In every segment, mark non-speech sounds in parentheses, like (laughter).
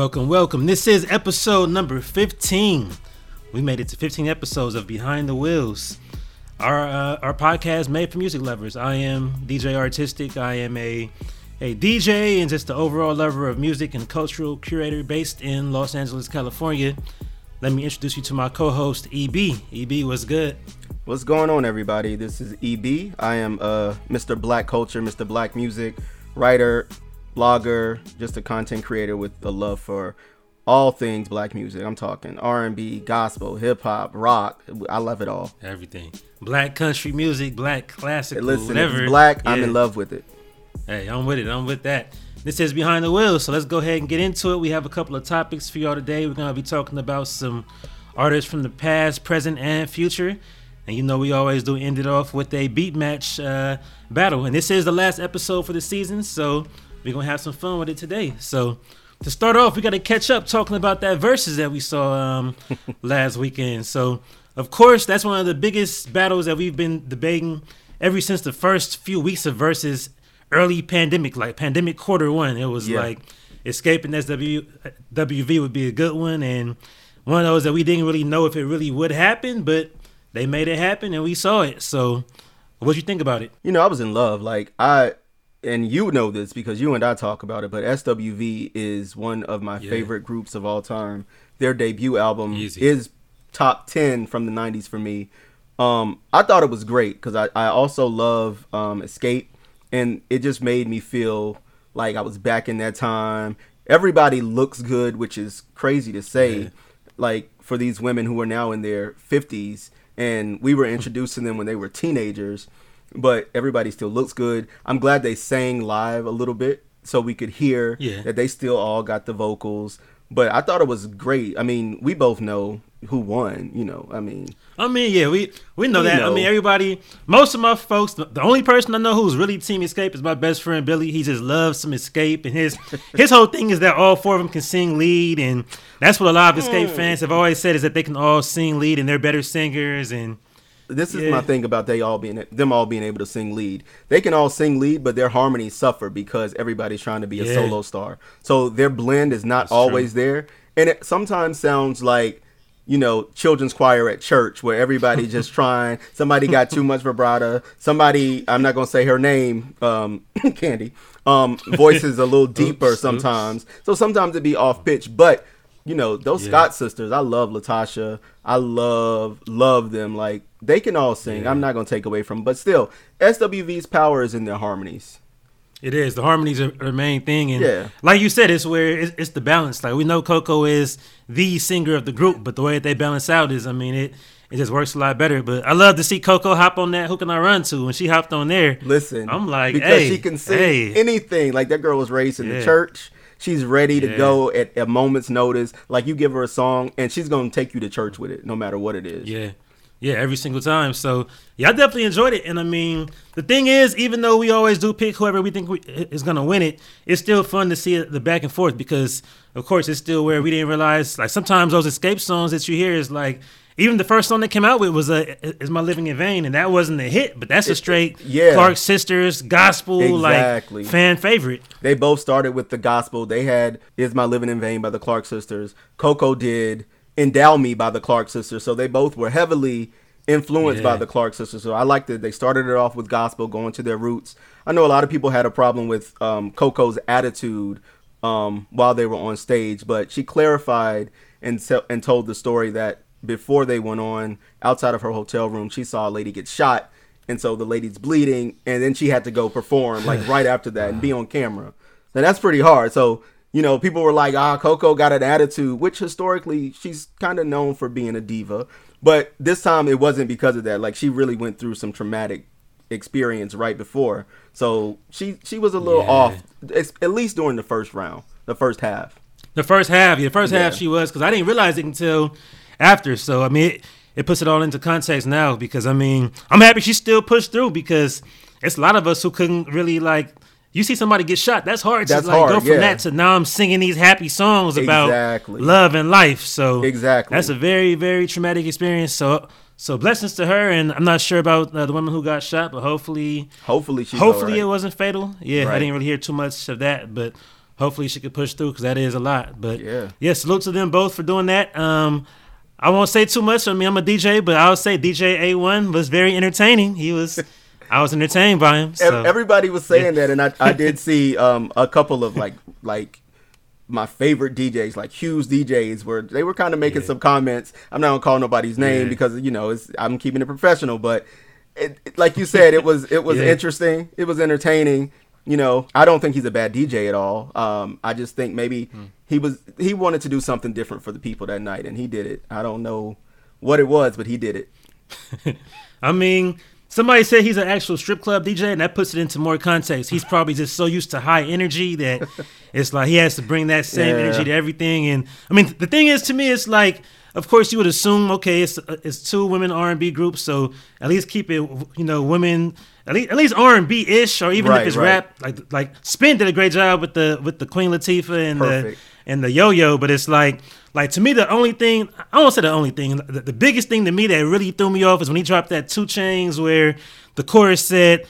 Welcome, welcome. This is episode number 15. We made it to 15 episodes of Behind the Wheels. Our uh, our podcast made for music lovers. I am DJ R-Tistic. I am a a DJ and just the overall lover of music and cultural curator based in Los Angeles, California. Let me introduce you to my co-host EB. EB, what's good? What's going on, everybody? This is EB. I am uh, Mr. Black Culture, Mr. Black Music, writer, blogger, just a content creator with a love for all things black music. I'm talking R&B, gospel, hip hop, rock. I love it all. Everything. Black country music, black classical, Listen, whatever. black, I'm in love with it. Hey, I'm with it. I'm with that. This is Behind the Wheel, so let's go ahead and get into it. We have a couple of topics for y'all today. We're gonna be talking about some artists from the past, present, and future. And you know we always do end it off with a beat match uh, battle. And this is the last episode for the season, so we're gonna have some fun with it today. So to start off, we got to catch up talking about that verses that we saw um, (laughs) last weekend. So of course, that's one of the biggest battles that we've been debating ever since the first few weeks of verses early pandemic, like pandemic quarter one. It was Yeah. like escaping SW, WV would be a good one, and one of those that we didn't really know if it really would happen, but they made it happen and we saw it. So, what you think about it? You know, I was in love. Like I, and you know this because you and I talk about it. But SWV is one of my Yeah. favorite groups of all time. Their debut album Easy. is top ten from the '90s for me. Um, I thought it was great because I, I also love um, Xscape, and it just made me feel like I was back in that time. Everybody looks good, which is crazy to say. Yeah. Like for these women who are now in their 50s, and we were introducing them when they were teenagers, but everybody still looks good. I'm glad they sang live a little bit so we could hear Yeah. that they still all got the vocals. But I thought it was great. I mean, we both know who won. You know, I mean, I mean, yeah, we we know We that. I mean, everybody, most of my folks, the, the only person I know who's really Team Xscape is my best friend Billy. He just loves some Xscape, and his (laughs) his whole thing is that all four of them can sing lead, and that's what a lot of Xscape hmm. fans have always said is that they can all sing lead and they're better singers, and this is Yeah. my thing about they all being them all being able to sing lead. They can all sing lead, but their harmonies suffer because everybody's trying to be a solo star. So their blend is not always there, and it sometimes sounds like you know children's choir at church where everybody (laughs) just trying. Somebody got too much vibrato. Somebody I'm not gonna say her name, um, (laughs) Kandi. Um, voice is a little (laughs) deeper Oops, oops. sometimes, so sometimes it be off pitch, but. You know those Yeah. Scott sisters. I love LaTocha. I love love them. Like they can all sing. Yeah. I'm not gonna take away from, but still, SWV's power is in their harmonies. It is the harmonies are, are the main thing, and Yeah. like you said, it's where it's, it's the balance. Like we know Coco is the singer of the group, but the way that they balance out is, I mean, it it just works a lot better. But I love to see Coco hop on that "Who Can I Run To" when she hopped on there. Listen, I'm like, because hey, she can sing hey. anything. Like that girl was raised in Yeah. the church. She's ready to Yeah. go at a moment's notice. Like you give her a song, and she's gonna take you to church with it, no matter what it is. Yeah. Yeah, every single time. So, yeah, I definitely enjoyed it. And I mean, the thing is, even though we always do pick whoever we think we, is going to win it, it's still fun to see the back and forth because, of course, it's still where we didn't realize, like, sometimes those Xscape songs that you hear is like, even the first song that came out with was a "Is My Living in Vain," and that wasn't a hit, but that's a straight yeah. Clark Sisters gospel Exactly. like fan favorite. They both started with the gospel. They had "Is My Living in Vain" by the Clark Sisters. Coco did "Endow Me" by the Clark Sisters. So they both were heavily influenced by the Clark Sisters. So I like that they started it off with gospel, going to their roots. I know a lot of people had a problem with um, Coco's attitude um, while they were on stage, but she clarified and se- and told the story that before they went on, outside of her hotel room, she saw a lady get shot. And so the lady's bleeding, and then she had to go perform like (laughs) right after that and be on camera. And that's pretty hard. So, you know, people were like, ah, Coco got an attitude, which historically she's kind of known for being a diva. But this time it wasn't because of that. Like she really went through some traumatic experience right before. So she she was a little Yeah. off, at least during the first round, the first half. The first half, yeah, the first half she was because I didn't realize it until after. So I mean, it, it puts it all into context now because I mean, I'm happy she still pushed through because it's a lot of us who couldn't really like. You see somebody get shot, that's hard. That's to like hard, go from yeah. that to now I'm singing these happy songs about Exactly. love and life. So Exactly. that's a very very traumatic experience. So so blessings to her, and I'm not sure about uh, the woman who got shot, but hopefully Hopefully hopefully right. it wasn't fatal. Yeah, I didn't really hear too much of that, but hopefully she could push through because that is a lot. But Yeah. yeah, salute to them both for doing that. Um, I won't say too much. I mean, I'm a DJ, but I'll say DJ A1 was very entertaining. He was, (laughs) I was entertained by him. So. Everybody was saying that, and I, I did see um, a couple of like like my favorite DJs, like Hughes DJs, where they were kind of making Yeah. some comments. I'm not gonna call nobody's name Yeah. because you know it's, I'm keeping it professional, but it, it- like you said, it was it was (laughs) Yeah. interesting. It was entertaining. You know, I don't think he's a bad DJ at all. Um, I just think maybe Hmm. he was he wanted to do something different for the people that night, and he did it. I don't know what it was, but he did it. (laughs) I mean, somebody said he's an actual strip club DJ, and that puts it into more context. He's probably just so used to high energy that (laughs) it's like he has to bring that same Yeah. energy to everything. And I mean, the thing is, to me, it's like, of course, you would assume, okay, it's uh, it's two women R and B groups, so at least keep it, you know, women. At least, at least R and B ish, or even Right, if it's right. rap, like like Spin did a great job with the with the Queen Latifah and the and the yo-yo, but it's like like to me the only thing I don't say the only thing the, the biggest thing to me that really threw me off is when he dropped that 2 Chainz where the chorus said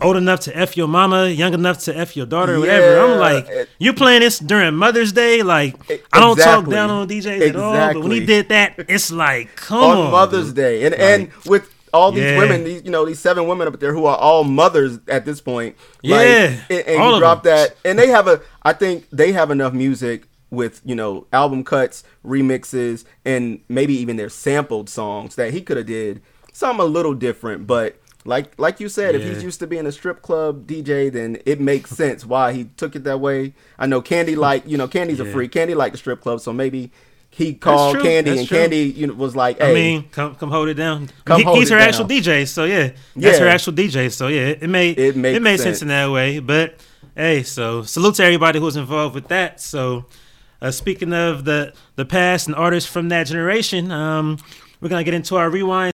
old enough to f your mama, young enough to f your daughter, or whatever. I'm like, it- you playing this during Mother's Day? Like, I don't talk down on DJs at all, but when he did that, it's like, come on on, Mother's dude. Day, and and with all these Yeah. women, these you know these seven women up there who are all mothers at this point. Yeah, and, and all you drop them. that, and they have a. I think they have enough music with you know album cuts, remixes, and maybe even their sampled songs that he could have did something a little different, but. Like, like you said, if he's used to being a strip club DJ, then it makes sense why he took it that way. I know Kandi like, you know, Kandi's a Yeah. freak. Kandi liked the strip club, so maybe he called. Kandi, That's and true. Kandi, you know, was like, "Hey, I mean, come come hold it down. Come He- hold he's it her down. actual DJ, so yeah, that's her actual DJ. So yeah, it made It makes made sense. sense. in that way. But hey, so salute to everybody who was involved with that. So uh, speaking of the the past and artists from that generation, um, we're gonna get into our rewind.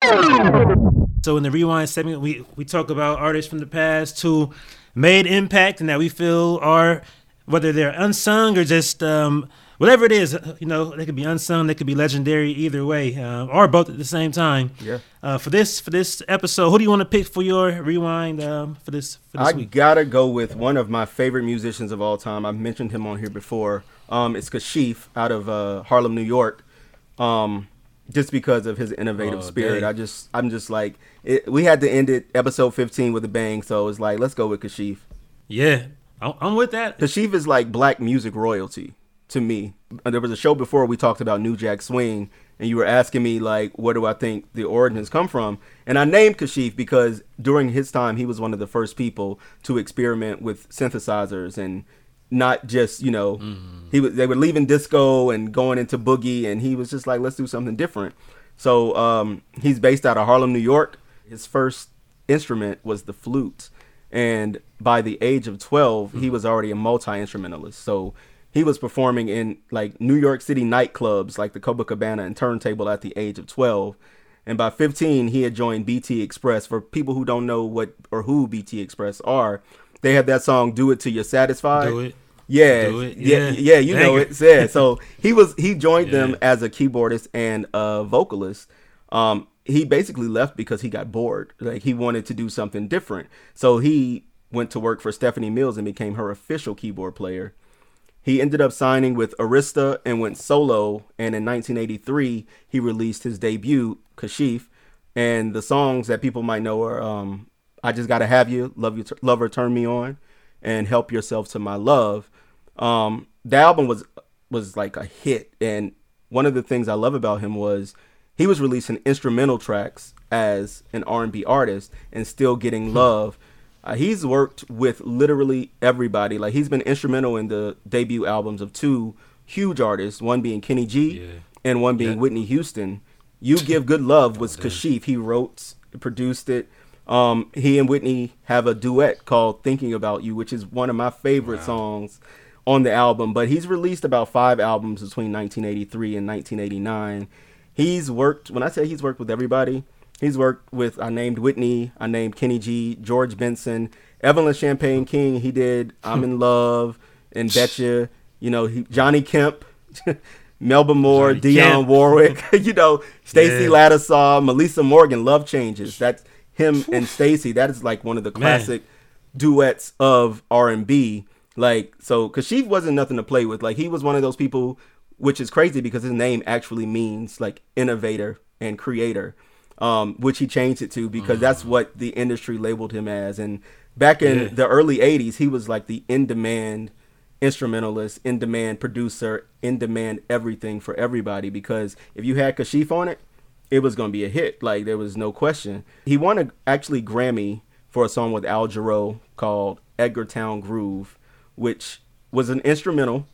So in the rewind segment, we we talk about artists from the past who made impact and that we feel are whether they're unsung or just um, whatever it is. You know, they could be unsung, they could be legendary, either way, uh, or both at the same time. Yeah. Uh, for this for this episode, who do you want to pick for your rewind um, for this for this I week? gotta go with one of my favorite musicians of all time. I've mentioned him on here before. Um, it's Kashif out of uh, Harlem, New York. Um, just because of his innovative Oh, spirit, dang. I just, I'm just like, it, we had to end it episode 15 with a bang. So it's like, let's go with Kashif. Yeah, I'm, I'm with that. Kashif is like black music royalty to me. Uh, There was a show before we talked about New Jack Swing, and you were asking me like, where do I think the origins come from? And I named Kashif because during his time, he was one of the first people to experiment with synthesizers and not just you know he was they were leaving disco and going into boogie, and he was just like, let's do something different. So um, he's based out of Harlem, New York. His first instrument was the flute, and by the age of 12, he was already a multi instrumentalist. So he was performing in like New York City nightclubs like the Copacabana and Turntable at the age of 12. And by 15, he had joined BT Express. For people who don't know what or who BT Express are, they had that song "Do It Till You're Satisfied." It. Yeah, yeah, Yeah. yeah. You know Banger. it. Yeah. So (laughs) he was he joined them as a keyboardist and a vocalist. Um, he basically left because he got bored. Like he wanted to do something different. So he went to work for Stephanie Mills and became her official keyboard player. He ended up signing with Arista and went solo. And in 1983, he released his debut, Kashif. And the songs that people might know are um, "I Just Gotta Have You," "Love You, Love Her, Turn Me On," and "Help Yourself to My Love." Um, the album was was like a hit, and one of the things I love about him was he was releasing instrumental tracks as an R&B artist and still getting love. Uh, he's worked with literally everybody. Like he's been instrumental in the debut albums of two huge artists, one being Kenny G Yeah. and one being Yeah. Whitney Houston. You Give Good Love (laughs) was Kashif. He wrote, produced it. Um, he and Whitney have a duet called Thinking About You, which is one of my favorite songs on the album. But he's released about five albums between 1983 and 1989. He's worked, when I say he's worked with everybody, he's worked with, I named Whitney, I named Kenny G, George Benson, Evelyn Champagne King. He did I'm in Love and Betcha. You know, he, Johnny Kemp. (laughs) Melba Moore, Johnny Dionne Kemp. Warwick, (laughs) you know, Stacy Yeah. Lattisaw, Meli'sa Morgan, Love Changes. That's him and Stacy. That is like one of the Man. classic duets of R&B. Like so, Kashif wasn't nothing to play with. Like he was one of those people, which is crazy because his name actually means like innovator and creator, um, which he changed it to because that's what the industry labeled him as. And back in Yeah. the early '80s, he was like the in-demand instrumentalist, in-demand producer, in-demand everything for everybody. Because if you had Kashif on it, it was going to be a hit. Like there was no question. He won a actually Grammy for a song with Al Jarreau called Edgartown Groove, which was an instrumental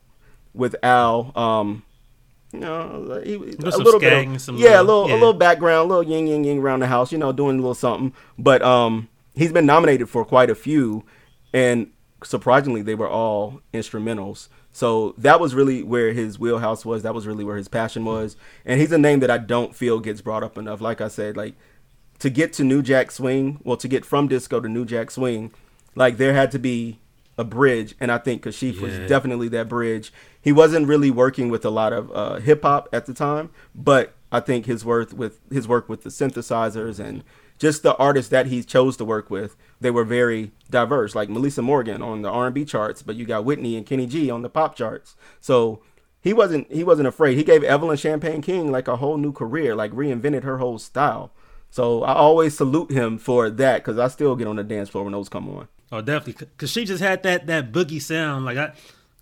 with Al. Um, you know, he, a little bit, of, yeah, a little- little, yeah. a little background, a little yin yin yin around the house, you know, doing a little something. But um, he's been nominated for quite a few, and surprisingly, they were all instrumentals. So that was really where his wheelhouse was. That was really where his passion was. And he's a name that I don't feel gets brought up enough. Like I said, like to get to New Jack Swing, well, to get from disco to New Jack Swing, like there had to be a bridge, and I think Kashif was definitely that bridge. He wasn't really working with a lot of uh, hip hop at the time, but I think his work with his work with the synthesizers and just the artists that he chose to work with, they were very diverse. Like Meli'sa Morgan on the R&B charts, but you got Whitney and Kenny G on the pop charts. So he wasn't he wasn't afraid. He gave Evelyn Champagne King like a whole new career, like reinvented her whole style. So I always salute him for that because I still get on the dance floor when those come on. Oh, definitely, because she just had that that boogie sound, like I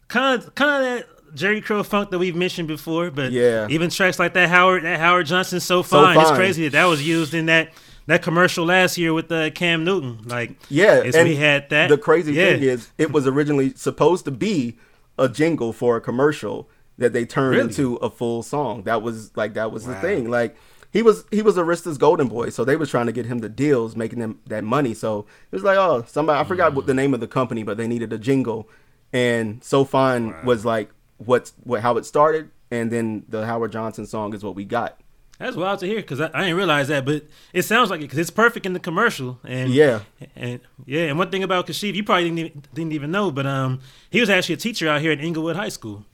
kind of kind of that Jheri curl funk that we've mentioned before. But Yeah. even tracks like that Howard that Howard Johnson so So fine. It's crazy that that was used in that that commercial last year with uh, Cam Newton. Like Yeah, it's, and we had that. The crazy yeah. thing is, it was originally supposed to be a jingle for a commercial that they turned Really? into a full song. That was like that was the thing. Like he was he was Arista's golden boy, so they was trying to get him the deals, making them that money. So it was like, oh, somebody I forgot Mm. what the name of the company, but they needed a jingle, and So Fine was like what's what how it started, and then the Howard Johnson song is what we got. That's wild to hear because I, I didn't realize that, but it sounds like it because it's perfect in the commercial. And Yeah. and yeah, and one thing about Kashif, you probably didn't even, didn't even know, but um, he was actually a teacher out here at Inglewood High School.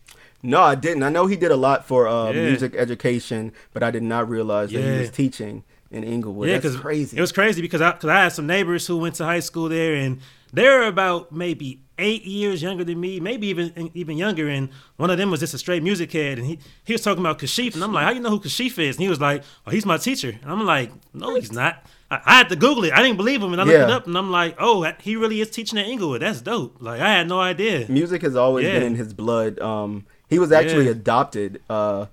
No, I didn't. I know he did a lot for uh, Yeah. music education, but I did not realize that he was teaching in Inglewood. yeah, That's because crazy. It was crazy because I, cause I had some neighbors who went to high school there, and they're about maybe eight years younger than me, maybe even even younger. And one of them was just a straight music head, and he he was talking about Kashif, and I'm like, how you know who Kashif is? And he was like, oh, he's my teacher. And I'm like, no, he's not. I, I had to Google it. I didn't believe him, and I looked it up, and I'm like, oh, he really is teaching at Inglewood. That's dope. Like I had no idea. music has always Yeah. been in his blood. Um, he was actually Yeah. adopted uh,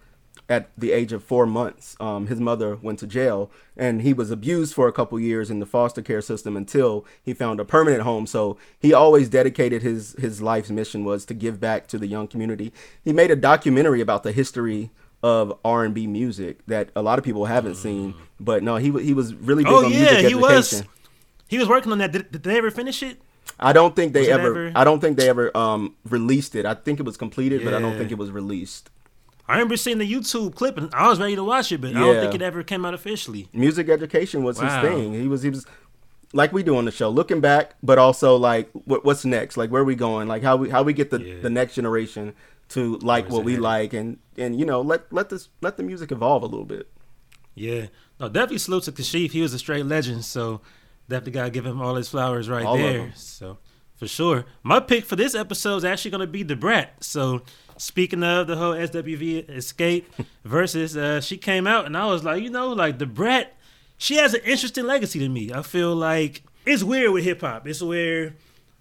at the age of four months. Um, his mother went to jail, and he was abused for a couple years in the foster care system until he found a permanent home. So he always dedicated his his life's mission was to give back to the young community. He made a documentary about the history of R and B music that a lot of people haven't seen. But no, he he was really big Oh on yeah, music he was. He was working on that. Did, did they ever finish it? I don't think they ever, ever- I don't think they ever um released it. I think it was completed, but I don't think it was released. I remember seeing the YouTube clip, and I was ready to watch it, but I don't think it ever came out officially. Music education was Wow. his thing. He was he was like we do on the show, looking back, but also like what, what's next? Like where are we going? Like how we how we get the Yeah. the next generation to like what we headed? like and and you know let let this let the music evolve a little bit. Yeah, no, definitely salute to Kashif. He was a straight legend, so definitely gotta give him all his flowers right All there. So for sure, my pick for this episode is actually gonna be the Brat. So speaking of the whole SWV Xscape (laughs) versus, uh, she came out and I was like, you know, like the Brat, she has an interesting legacy to me. I feel like it's weird with hip hop. It's where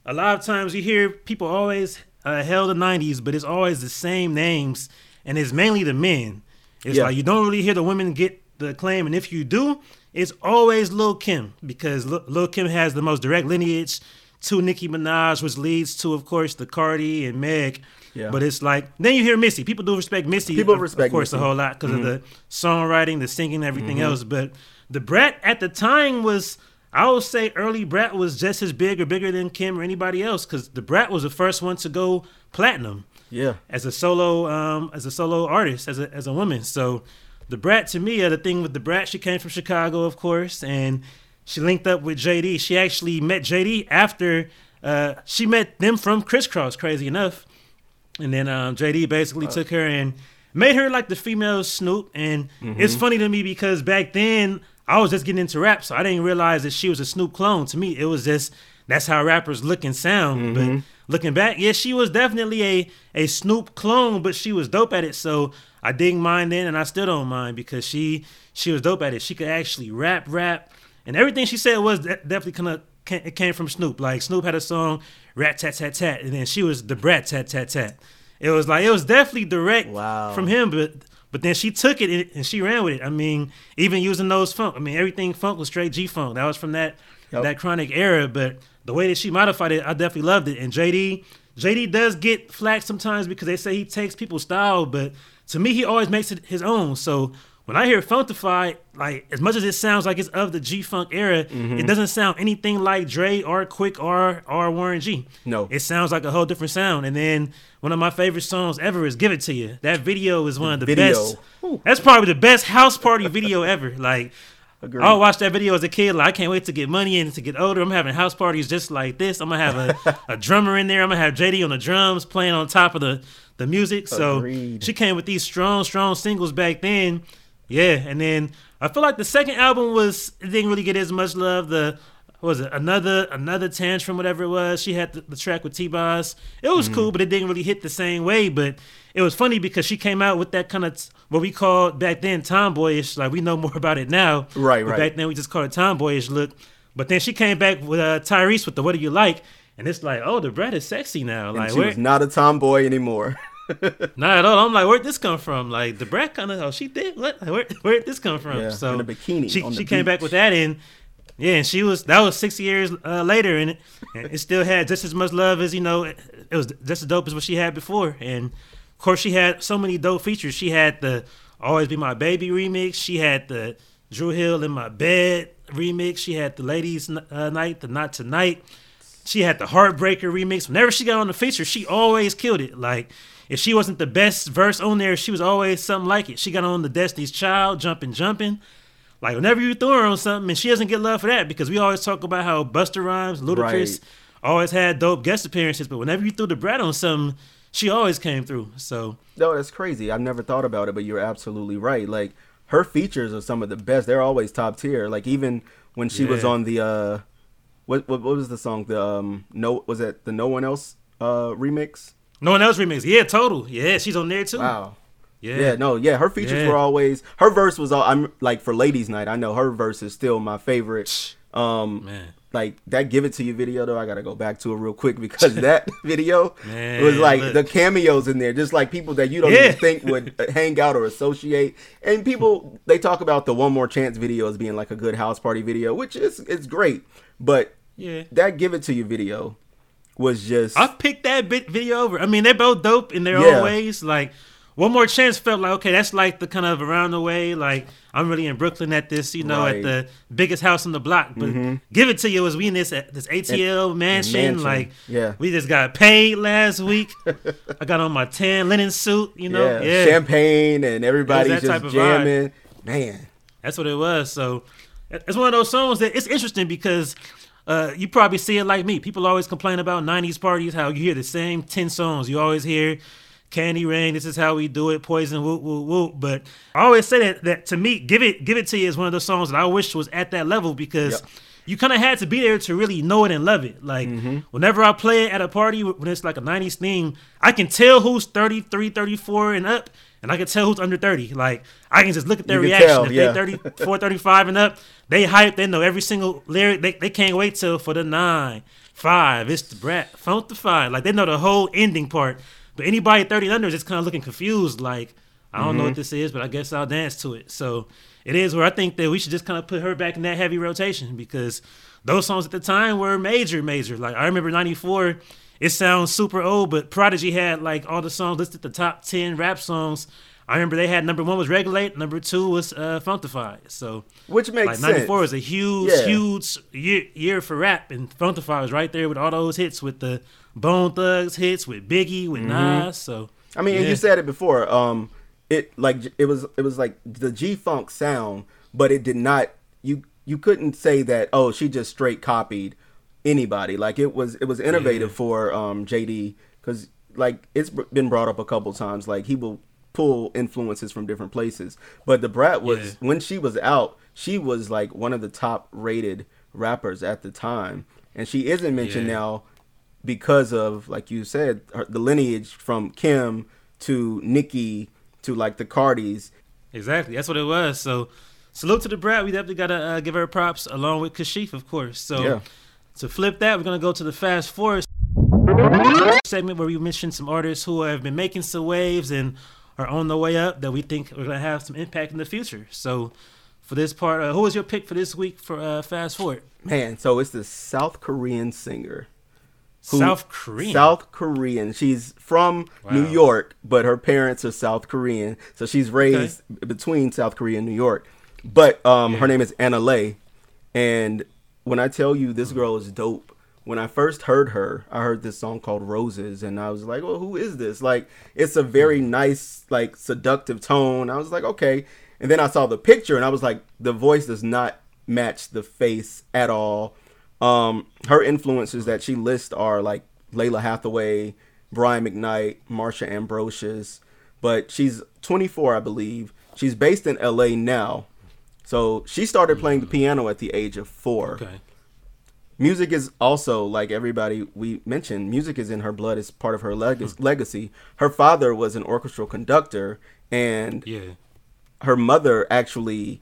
a lot of times you hear people always uh, hail the '90s, but it's always the same names, and it's mainly the men. It's Yeah. like you don't really hear the women get the acclaim, and if you do, it's always Lil Kim because Lil, Lil Kim has the most direct lineage to Nicki Minaj, which leads to, of course, the Cardi and Meg. Yeah. But it's like then you hear Missy. People do respect Missy. People of- respect of course, Missy. Mm-hmm. a whole lot because of the songwriting, the singing, everything else. But the Brat at the time was. I would say early Brat was just as big or bigger than Kim or anybody else because the Brat was the first one to go platinum Yeah. as a solo um as a solo artist as a as a woman. So the Brat to me, the thing with the Brat, she came from Chicago, of course, and she linked up with JD. She actually met JD after uh she met them from Kris Kross, crazy enough. And then um, JD basically took her and made her like the female Snoop. And it's funny to me because back then I was just getting into rap, so I didn't realize that she was a Snoop clone. To me, it was just that's how rappers look and sound. Mm-hmm. But looking back, yeah, she was definitely a a Snoop clone, but she was dope at it. So I didn't mind then, and I still don't mind because she she was dope at it. She could actually rap, rap, and everything she said was de- definitely kind of it came from Snoop. Like Snoop had a song, rat tat tat tat, and then she was the brat tat tat tat. It was like it was definitely direct Wow. from him, but but then she took it and- and she ran with it. I mean, even using those funk. I mean, everything funk was straight G funk. That was from that Yep. that chronic era. But the way that she modified it, I definitely loved it. And JD JD does get flack sometimes because they say he takes people's style, but to me, he always makes it his own. So when I hear Funkdafied, like as much as it sounds like it's of the G Funk era, Mm-hmm. it doesn't sound anything like Dre or Quik or or Warren G. No. it sounds like a whole different sound. And then one of my favorite songs ever is "Give It to You." That video is one of the video. best. That's probably the best house party video ever. Like. Agreed. I watched that video as a kid. Like, I can't wait to get money and to get older. I'm having house parties just like this. I'm gonna have a, (laughs) a drummer in there. I'm gonna have JD on the drums playing on top of the the music. So Agreed. she came with these strong, strong singles back then. Yeah, and then I feel like the second album was didn't really get as much love. The what was it another another tantrum, whatever it was. She had the, the track with T-Boz. It was Mm-hmm. cool, but it didn't really hit the same way. But it was funny because she came out with that kind of what we called back then tomboyish. Like we know (laughs) more about it now. Right, right. Back then we just called it tomboyish look. But then she came back with uh, Tyrese with the What Do You Like? And it's like, oh, the Brat is sexy now. And Like, she where, was not a tomboy anymore. (laughs) not at all. I'm like, where'd this come from? Like, the Brat kind of, oh, she did. What? Where, (laughs) where'd this come from? Yeah, so in a bikini She, on the she came back with that, and yeah, and she was that was six years uh, later, and it, it still had just as much love as you know. It, it was just as dope as what she had before, and of course, she had so many dope features. She had the "Always Be My Baby" remix. She had the Dru Hill in My Bed remix. She had the Ladies uh, Night, the Not Tonight. She had the Heartbreaker remix. Whenever she got on the feature, she always killed it. Like if she wasn't the best verse on there, she was always something like it. She got on the Destiny's Child, Jumping, Jumpin'. Like whenever you throw her on something, and she doesn't get love for that because we always talk about how Busta Rhymes, Ludacris, Right. always had dope guest appearances, but whenever you threw the brat on something, she always came through. So No, that's crazy. I've never thought about it, but you're absolutely right. Like her features are some of the best. They're always top tier. Like even when she was on the uh what, what what was the song? The um no was it the no one else uh remix? no one else remix. Yeah, total. Yeah, she's on there too. Wow. Yeah. Yeah, no, yeah, her features Yeah. were always her verse was all I'm like for ladies night. I know her verse is still my favorite. Um Man. like that give it to you video though, I got to go back to it real quick because that (laughs) (laughs) video Man, was like look. the cameos in there just like people that you don't Yeah. even think would hang out or associate. And people they talk about the one more chance video as being like a good house party video, which is it's great. But Yeah. that give it to you video was just I picked that bit video over. I mean, they're both dope in their own ways. Like, one more chance felt like okay, that's like the kind of around the way. Like, I'm really in Brooklyn at this, you know, Right. at the biggest house on the block. But give it to you was we in this this ATL mansion. mansion. Like, Yeah. we just got paid last week. (laughs) I got on my tan linen suit, you know. yeah, Yeah, champagne and everybody's type just of vibe. jamming. Man. That's what it was. So it's one of those songs that it's interesting because uh, you probably see it like me. People always complain about '90s parties, how you hear the same ten songs. You always hear "Candy Rain," "This Is How We Do It," "Poison," "Whoop Whoop Whoop." But I always say that that to me, "Give It Give It to You" is one of those songs that I wish was at that level because. Yep. You kind of had to be there to really know it and love it. Like, Mm-hmm. whenever I play it at a party when it's like a 90s theme, I can tell who's 33, 34 and up, and I can tell who's under 30. Like, I can just look at their reaction. tell, if yeah. they 34, (laughs) 35 and up, they hype. They know every single lyric. They, they can't wait till for the nine, five. It's the brat, funk the five. Like they know the whole ending part. But anybody 30 and under is just kind of looking confused. Like I don't Mm-hmm. know what this is, but I guess I'll dance to it. So it is where I think that we should just kind of put her back in that heavy rotation because those songs at the time were major, major. Like I remember '94. It sounds super old, but Prodigy had like all the songs listed the top ten rap songs. I remember they had number one was Regulate, number two was uh, Funkdafied. So Which makes like sense. '94 was a huge, Yeah. huge year, year for rap, and Funkdafied was right there with all those hits with the Bone Thugs hits with Biggie with Nas. So I mean, and yeah. you said it before. Um, it like it was it was like the G Funk sound, but it did not. You you couldn't say that. Oh, she just straight copied anybody. Like it was it was innovative Yeah. for um JD because like it's been brought up a couple times. Like he will pull influences from different places. But the Brat was Yeah. when she was out, she was like one of the top rated rappers at the time. and she isn't mentioned Yeah. now because of like you said her, the lineage from Kim to Nicki to like the Cardis. Exactly. That's what it was. So salute to the brat. We definitely gotta uh, give her props along with Kashif, of course. So Yeah. to flip that, we're gonna go to the fast forward segment where we mentioned some artists who have been making some waves and are on the way up that we think are gonna have some impact in the future. So for this part, uh, who was your pick for this week for uh, fast forward? Man, so it's the South Korean singer. Who- South Korean. South Korean. She's from New York, but her parents are South Korean. So she's raised between South Korea and New York. But um, her name is Annalé. And when I tell you this girl is dope, when I first heard her, I heard this song called Roses, and I was like, "Well, who is this?" Like, it's a very nice, like, seductive tone. I was like, "Okay," and then I saw the picture, and I was like, "The voice does not match the face at all." Um, her influences that she lists are like Lalah Hathaway, Brian McKnight, Marsha Ambrosius, but she's 24, I believe. She's based in LA now. So she started playing the piano at the age of four Okay. music is also like everybody we mentioned music is in her blood it's part of her leg- legacy her father was an orchestral conductor and Yeah. her mother actually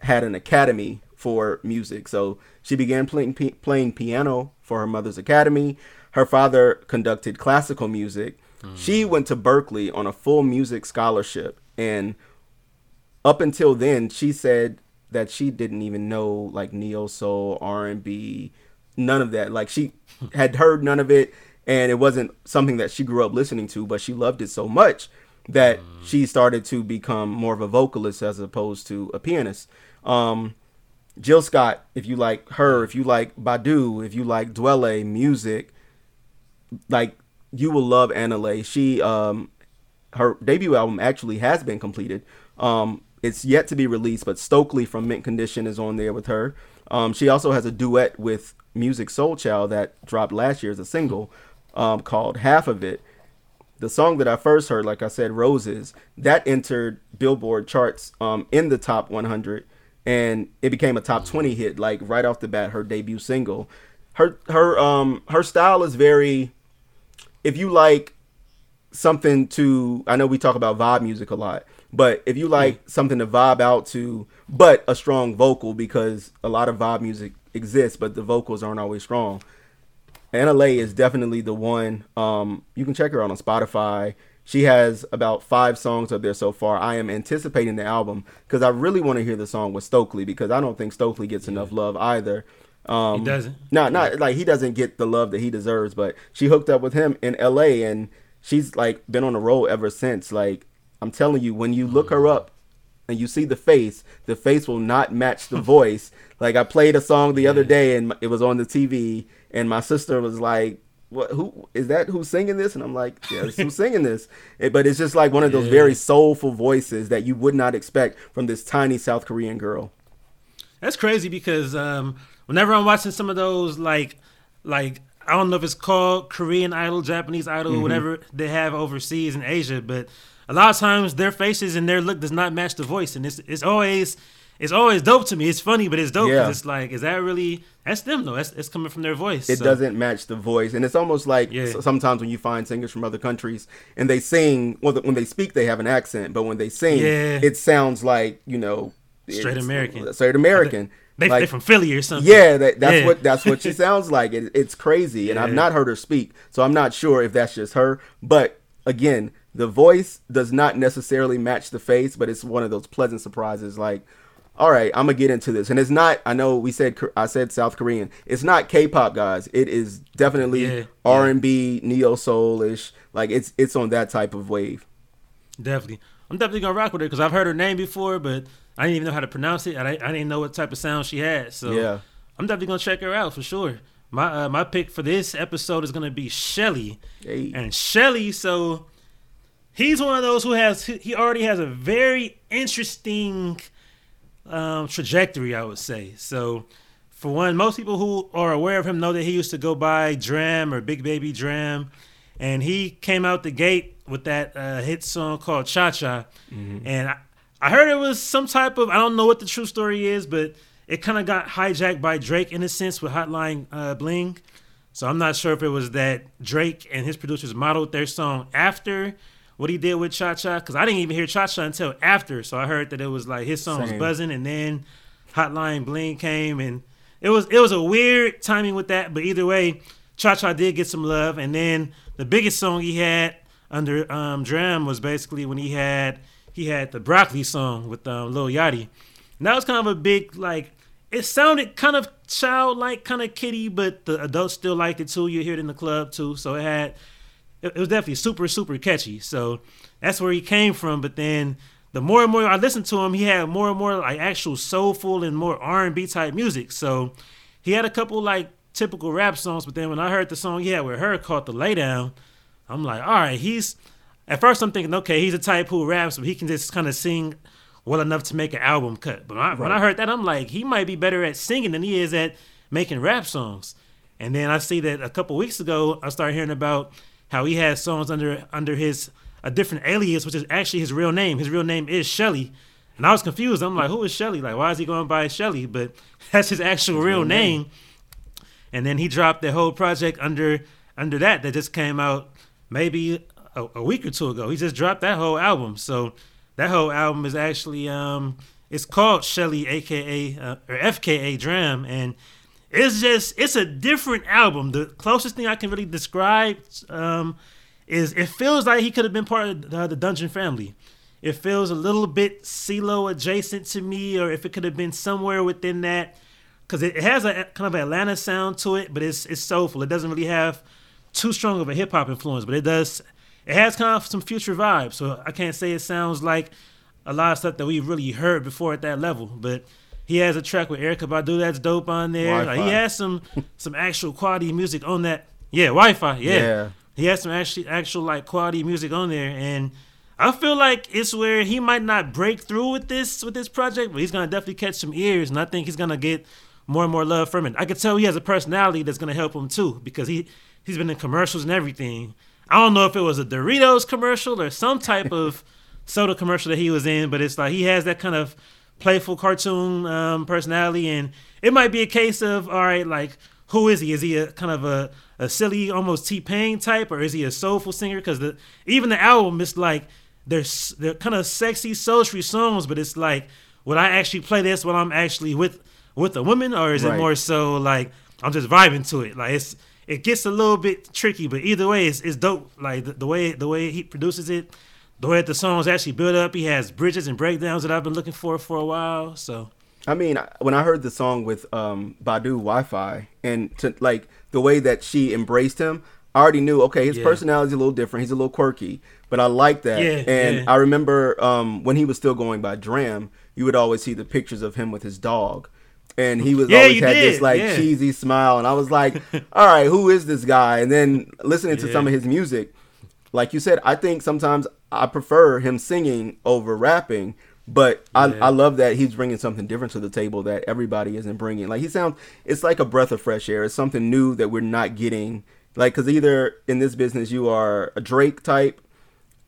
had an academy for music. So she began playing pi- playing piano for her mother's academy. Her father conducted classical music. She went to Berklee on a full music scholarship and up until then she said that she didn't even know like neo soul r&b none of that. Like she (laughs) had heard none of it and it wasn't something that she grew up listening to but she loved it so much that she started to become more of a vocalist as opposed to a pianist. Um, jill scott if you like her if you like badu if you like Dwele music like you will love Anna. She um her debut album actually has been completed. Um it's yet to be released, but Stokley from Mint Condition is on there with her. Um she also has a duet with Musiq Soulchild that dropped last year as a single um called Half of It. The song that I first heard, like I said, Roses, that entered Billboard charts um in the top 100 and it became a top 20 hit like right off the bat her debut single. Her her um her style is very if you like something to I know we talk about vibe music a lot, but if you like something to vibe out to but a strong vocal because a lot of vibe music exists but the vocals aren't always strong. Annalé is definitely the one. Um, you can check her out on Spotify. She has about five songs up there so far. I am anticipating the album because I really want to hear the song with Stokley because I don't think Stokley gets enough love either. Um, He doesn't. No, not like he doesn't get the love that he deserves. But she hooked up with him in L.A. and she's like been on the road ever since. Like I'm telling you, when you look her up and you see the face, the face will not match the (laughs) voice. Like I played a song the other day and it was on the TV, and my sister was like, "What? Who is that? Who's singing this?" And I'm like, "Yeah, who's (laughs) singing this?" But it's just like one of those Yeah. very soulful voices that you would not expect from this tiny South Korean girl. That's crazy because um, whenever I'm watching some of those, like, like I don't know if it's called Korean Idol, Japanese Idol, Mm-hmm. whatever they have overseas in Asia, but a lot of times their faces and their look does not match the voice, and it's it's always it's always dope to me. It's funny, but it's dope. Yeah. it's like, is that really? That's them though. That's it's coming from their voice. It so- doesn't match the voice, and it's almost like Yeah. sometimes when you find singers from other countries and they sing, well, when they speak, they have an accent, but when they sing, Yeah. it sounds like you know, Straight American. straight American. They like, they from Philly or something. Yeah, that, that's Yeah. what that's what she (laughs) sounds like. It, it's crazy, and I've not heard her speak, so I'm not sure if that's just her. But again, the voice does not necessarily match the face, but it's one of those pleasant surprises. Like, all right, I'm gonna get into this, and it's not. I know we said I said South Korean. It's not K-pop, guys. It is definitely Yeah, yeah. R&B, neo soulish. Like it's it's on that type of wave. Definitely. I'm definitely gonna rock with her because I've heard her name before, but I didn't even know how to pronounce it. I, I didn't know what type of sound she had. So Yeah. I'm definitely gonna check her out for sure. My uh, my pick for this episode is gonna be Shelley, Hey. and Shelley. So he's one of those who has he already has a very interesting um, trajectory, I would say. So for one, most people who are aware of him know that he used to go by Dram or Big Baby Dram, and he came out the gate with that uh, hit song called Cha Cha, and I, I heard it was some type of I don't know what the true story is, but it kind of got hijacked by Drake in a sense with Hotline uh, Bling. So I'm not sure if it was that Drake and his producers modeled their song after what he did with Cha Cha, because I didn't even hear Cha Cha until after. So I heard that it was like his song Same. was buzzing, and then Hotline Bling came, and it was it was a weird timing with that. But either way, Cha Cha did get some love, and then the biggest song he had under um, Dram was basically when he had he had the Broccoli song with um, Lil Yachty. And that was kind of a big like. It sounded kind of childlike, kind of kitty, but the adults still liked it too. You hear it in the club too, so it had it, it was definitely super super catchy. So that's where he came from. But then the more and more I listened to him, he had more and more like actual soulful and more R and B type music. So he had a couple like typical rap songs, but then when I heard the song he had with H.E.R. called "The Laydown," I'm like, all right, he's. At first, I'm thinking, okay, he's a type who raps, but he can just kind of sing well enough to make an album cut. But when I, when I heard that, I'm like, he might be better at singing than he is at making rap songs. And then I see that a couple weeks ago, I started hearing about how he has songs under under his a different alias, which is actually his real name. His real name is Shelley. And I was confused. I'm like, who is Shelley? Like, why is he going by Shelley? But (laughs) that's his actual real real name. name. And then he dropped the whole project under under that that just came out maybe a, a week or two ago. He just dropped that whole album. So that whole album is actually um it's called Shelley aka uh, or FKA Dram and it's just it's a different album. The closest thing I can really describe um is it feels like he could have been part of the, the Dungeon family. It feels a little bit CeeLo adjacent to me, or if it could have been somewhere within that, because it, has a kind of Atlanta sound to it, but it's it's soulful. It doesn't really have too strong of a hip hop influence, but it does. It has kind of some future vibes. So I can't say it sounds like a lot of stuff that we've really heard before at that level, but. He has a track with Erykah Badu that's dope on there. Like, he has some some actual quality music on that. Yeah, Wi-Fi. Yeah. Yeah. He has some actually actual like quality music on there, and I feel like it's where he might not break through with this with this project, but he's gonna definitely catch some ears, and I think he's gonna get more and more love from it. I can tell he has a personality that's gonna help him too, because he he's been in commercials and everything. I don't know if it was a Doritos commercial or some type of (laughs) soda commercial that he was in, but it's like he has that kind of playful cartoon um, personality, and it might be a case of all right, like who is he? Is he a kind of a, a silly, almost T Pain type, or is he a soulful singer? Because the even the album is like they're they're kind of sexy, sultry songs, but it's like would I actually play this when I'm actually with with a woman, or is it more so like I'm just vibing to it? Like it's it gets a little bit tricky, but either way, it's, it's dope. Like the, the way the way he produces it, the way that the songs actually build up. He has bridges and breakdowns that I've been looking for for a while. So I mean, when I heard the song with um, Badu Wi-Fi and to, like the way that she embraced him, I already knew. Okay, his Yeah. personality's a little different. He's a little quirky, but I like that. Yeah, and yeah. I remember um, when he was still going by Dram, you would always see the pictures of him with his dog. And he was Yeah, always had this like cheesy smile, and I was like, (laughs) "All right, who is this guy?" And then listening to some of his music, like you said, I think sometimes I prefer him singing over rapping. But I, Yeah. I love that he's bringing something different to the table that everybody isn't bringing. Like he sounds, it's like a breath of fresh air. It's something new that we're not getting. Like, cause either in this business you are a Drake type,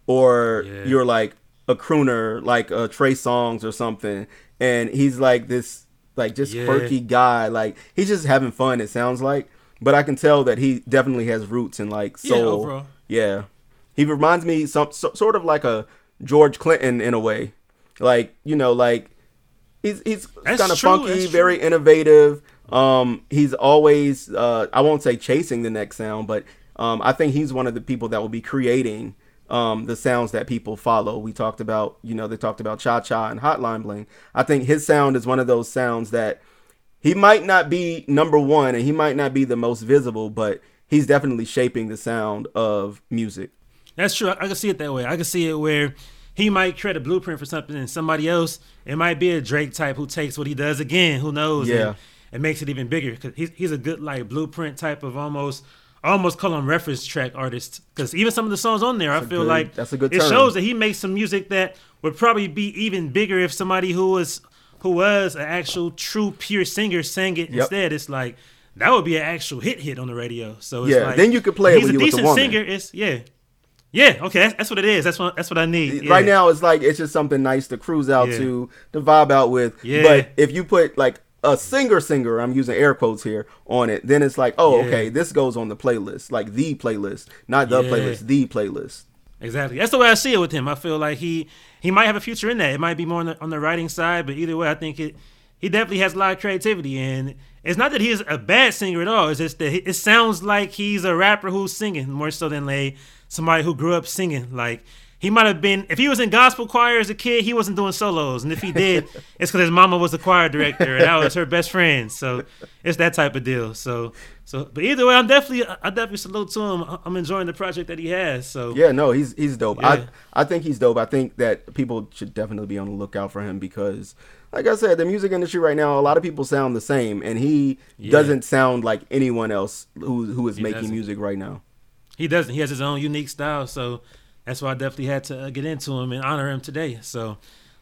or Yeah. you're like a crooner, like a Trey Songz or something. And he's like this, like just Yeah. quirky guy. Like he's just having fun. It sounds like, but I can tell that he definitely has roots in like Yeah, soul. Yeah, he reminds me some so, sort of like a George Clinton in a way. Like you know, like he's he's kind of funky, very innovative. Um, he's always uh, I won't say chasing the next sound, but um, I think he's one of the people that will be creating um, the sounds that people follow. We talked about, you know, they talked about Cha Cha and Hotline Bling. I think his sound is one of those sounds that he might not be number one and he might not be the most visible, but he's definitely shaping the sound of music. That's true. I, I can see it that way. I can see it where he might create a blueprint for something, and somebody else, it might be a Drake type who takes what he does again. Who knows? Yeah. And, and makes it even bigger because he's, he's a good like blueprint type of almost. I almost call him reference track artist because even some of the songs on there, I feel good- like that's a good It term. shows that he makes some music that would probably be even bigger if somebody who was who was an actual true pure singer sang it Yep. instead. It's like that would be an actual hit hit on the radio. So it's Yeah, like, then you could play it He's a you with a decent singer. It's yeah, yeah. Okay, that's, that's what it is. That's what that's what I need. Right now, it's like it's just something nice to cruise out Yeah. to, to vibe out with. Yeah. But if you put like a singer singer i'm using air quotes here on it then it's like oh Yeah. okay this goes on the playlist like the playlist not the Yeah. playlist the playlist Exactly. That's the way I see it with him. I feel like he he might have a future in that. It might be more on the on the writing side, but either way, I think it he definitely has a lot of creativity. And it's not that he's a bad singer at all. It's just that it sounds like he's a rapper who's singing more so than like somebody who grew up singing. Like he might have been if he was in gospel choir as a kid, he wasn't doing solos. And if he did, (laughs) it's because his mama was the choir director and that was her best friend. So it's that type of deal. So so, but either way, I'm definitely I definitely salute to him. I'm enjoying the project that he has. So Yeah, no, he's he's dope. Yeah. I I think he's dope. I think that people should definitely be on the lookout for him because, like I said, the music industry right now, a lot of people sound the same, and he Yeah. doesn't sound like anyone else who who is He making doesn't. music right now. He doesn't. He has his own unique style, so that's why I definitely had to uh, get into him and honor him today. So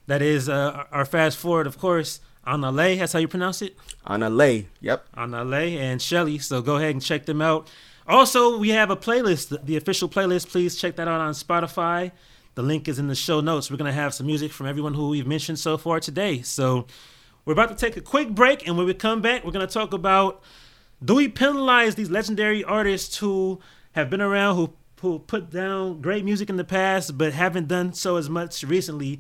that is uh, our fast forward, of course. Annalé, that's how you pronounce it. On a lay, yep. Annalé and Shelley. So go ahead and check them out. Also, we have a playlist, the- the official playlist. Please check that out on Spotify. The link is in the show notes. We're gonna have some music from everyone who we've mentioned so far today. So we're about to take a quick break, and when we come back, we're gonna talk about do we penalize these legendary artists who have been around who who put down great music in the past but haven't done so as much recently.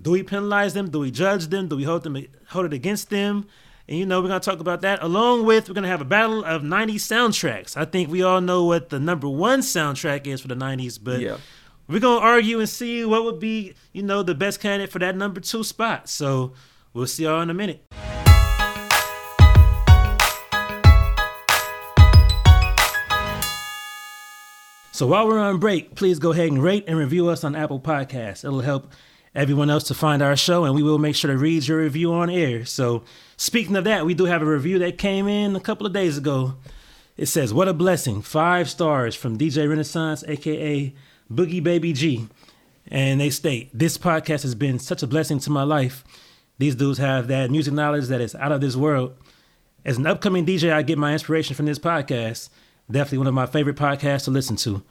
Do we penalize them? Do we judge them? Do we hold them hold it against them? And you know we're going to talk about that along with we're going to have a battle of 90s soundtracks. I think we all know what the number one soundtrack is for the 90s but Yeah. we're going to argue and see what would be you know the best candidate for that number two spot. So we'll see y'all in a minute So while we're on break, please go ahead and rate and review us on Apple Podcasts. It'll help everyone else to find our show, and we will make sure to read your review on air. So speaking of that, we do have a review that came in a couple of days ago. It says, "What a blessing! Five stars from DJ Renaissance, aka Boogie Baby G." And they state, "This podcast has been such a blessing to my life. These dudes have that music knowledge that is out of this world. As an upcoming DJ, I get my inspiration from this podcast. Definitely one of my favorite podcasts to listen to.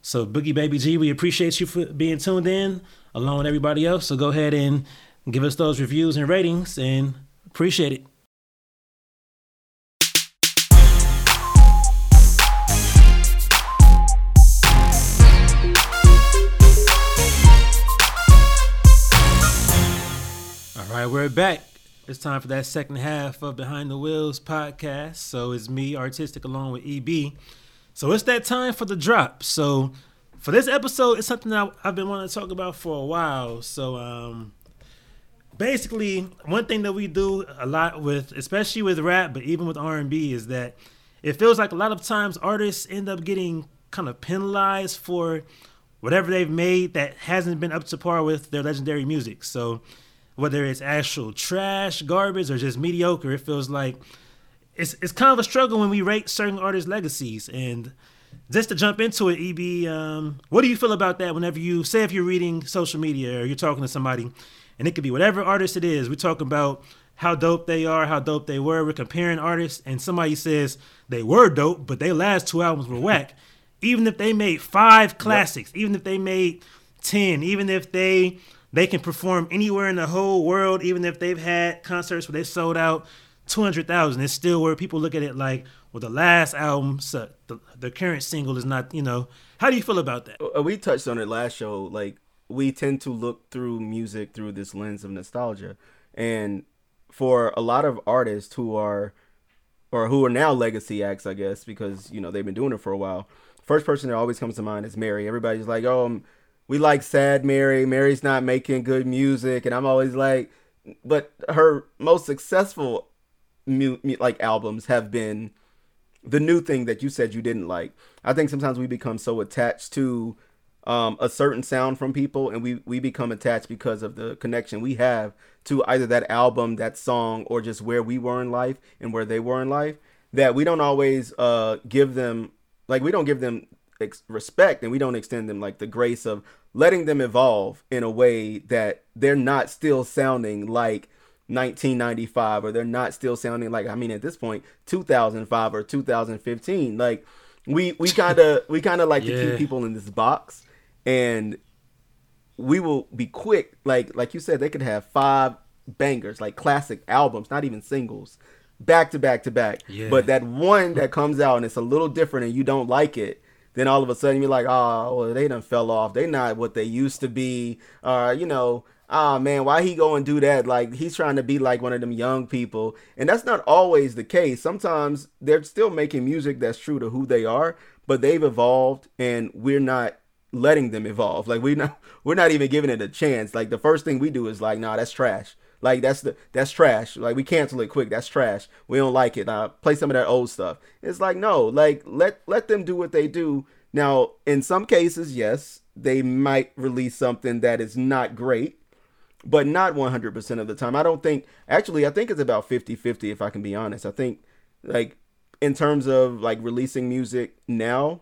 So, Boogie Baby G, we appreciate you for being tuned in along with everybody else. So, go ahead and give us those reviews and ratings and appreciate it. All right, we're back. It's time for that second half of Behind the Wheels podcast. So it's me, R-Tistic, along with EB. So it's that time for the drop. So for this episode, it's something that I've been wanting to talk about for a while. So um basically, one thing that we do a lot with, especially with rap, but even with R&B, is that it feels like a lot of times artists end up getting kind of penalized for whatever they've made that hasn't been up to par with their legendary music. So whether it's actual trash, garbage, or just mediocre, it feels like it's it's kind of a struggle when we rate certain artists' legacies. And just to jump into it, EB, um, what do you feel about that? Whenever you say if you're reading social media or you're talking to somebody, and it could be whatever artist it is, we're talking about how dope they are, how dope they were. We're comparing artists, and somebody says they were dope, but their last two albums were whack. Even if they made five classics, even if they made ten, even if they they can perform anywhere in the whole world, even if they've had concerts where they sold out two hundred thousand. It's still where people look at it like, well, the last album, sucked. The, the current single is not. You know, how do you feel about that? Uh, we touched on it last show. Like we tend to look through music through this lens of nostalgia, and for a lot of artists who are, or who are now legacy acts, I guess, because you know they've been doing it for a while. First person that always comes to mind is Mary. Everybody's like, oh, um, we like sad Mary. Mary's not making good music, and I'm always like, but her most successful mu- like albums have been the new thing that you said you didn't like. I think sometimes we become so attached to um, a certain sound from people, and we we become attached because of the connection we have to either that album, that song, or just where we were in life and where they were in life. That we don't always uh, give them like we don't give them ex- respect, and we don't extend them like the grace of letting them evolve in a way that they're not still sounding like 1995 or they're not still sounding like I mean at this point 2005 or 2015 like we we kind of (laughs) we kind of like to keep people in this box and we will be quick like like you said they could have five bangers like classic albums not even singles back to back to back. Yeah. But that one that comes out and it's a little different and you don't like it, then all of a sudden you're like, oh, well, they done fell off. They not what they used to be. Uh, you know, ah man, why he go and do that? Like he's trying to be like one of them young people. And that's not always the case. Sometimes they're still making music that's true to who they are, but they've evolved and we're not letting them evolve. Like we're not (laughs) we're not even giving it a chance. Like the first thing we do is like, nah, that's trash. Like that's the that's trash. Like we cancel it quick. That's trash. We don't like it. Play some of that old stuff. It's like no, like let let them do what they do. Now in some cases, yes, they might release something that is not great, but not 100% of the time. I don't think actually I think it's about 50-50 if I can be honest. I think like in terms of like releasing music now,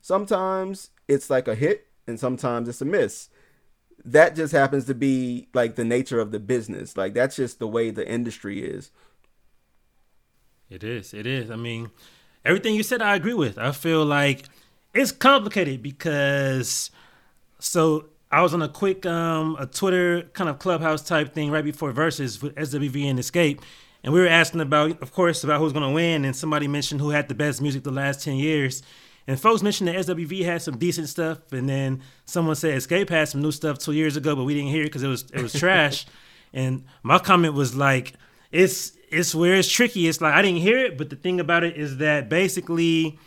sometimes it's like a hit and sometimes it's a miss that just happens to be like the nature of the business. Like that's just the way the industry is. It is. It is. I mean, everything you said, I agree with. I feel like it's complicated because so I was on a quick um a Twitter kind of clubhouse type thing right before verses with SWV and Xscape. And we were asking about, of course, about who's gonna win, and somebody mentioned who had the best music the last ten years. And folks mentioned that SWV had some decent stuff, and then someone said Xscape had some new stuff two years ago, but we didn't hear it because it was it was trash. (laughs) and my comment was like, it's it's where it's tricky. It's like I didn't hear it, but the thing about it is that basically,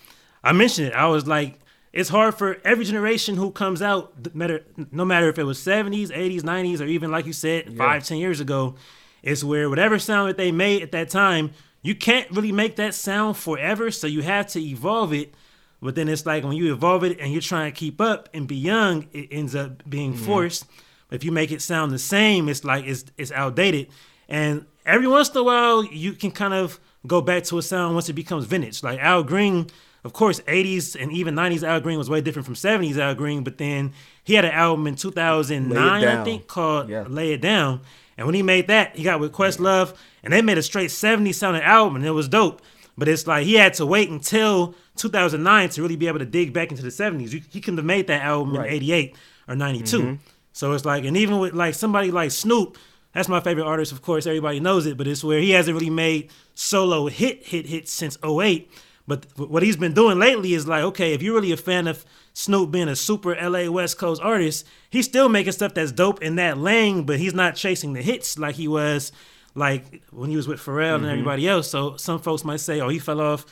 I mentioned it. I was like, it's hard for every generation who comes out, no matter if it was seventies, eighties, nineties, or even like you said, yeah. five, ten years ago. It's where whatever sound that they made at that time, you can't really make that sound forever, so you have to evolve it but then it's like when you evolve it and you're trying to keep up and be young, it ends up being mm-hmm. forced. But if you make it sound the same, it's like it's it's outdated. And every once in a while, you can kind of go back to a sound once it becomes vintage. Like Al Green, of course, 80s and even 90s Al Green was way different from 70s Al Green. But then he had an album in 2009, I think, called yeah. "Lay It Down." And when he made that, he got with Questlove, and they made a straight 70s sounding album, and it was dope. But it's like he had to wait until 2009 to really be able to dig back into the 70s. he couldn't have made that album right. in 88 or 92. Mm-hmm. So it's like, and even with like somebody like Snoop, that's my favorite artist, of course, everybody knows it, but it's where he hasn't really made solo hit, hit, hit since 08. But what he's been doing lately is like, okay, if you're really a fan of Snoop being a super LA West Coast artist, he's still making stuff that's dope in that lane, but he's not chasing the hits like he was like when he was with Pharrell mm-hmm. and everybody else. So some folks might say, oh, he fell off.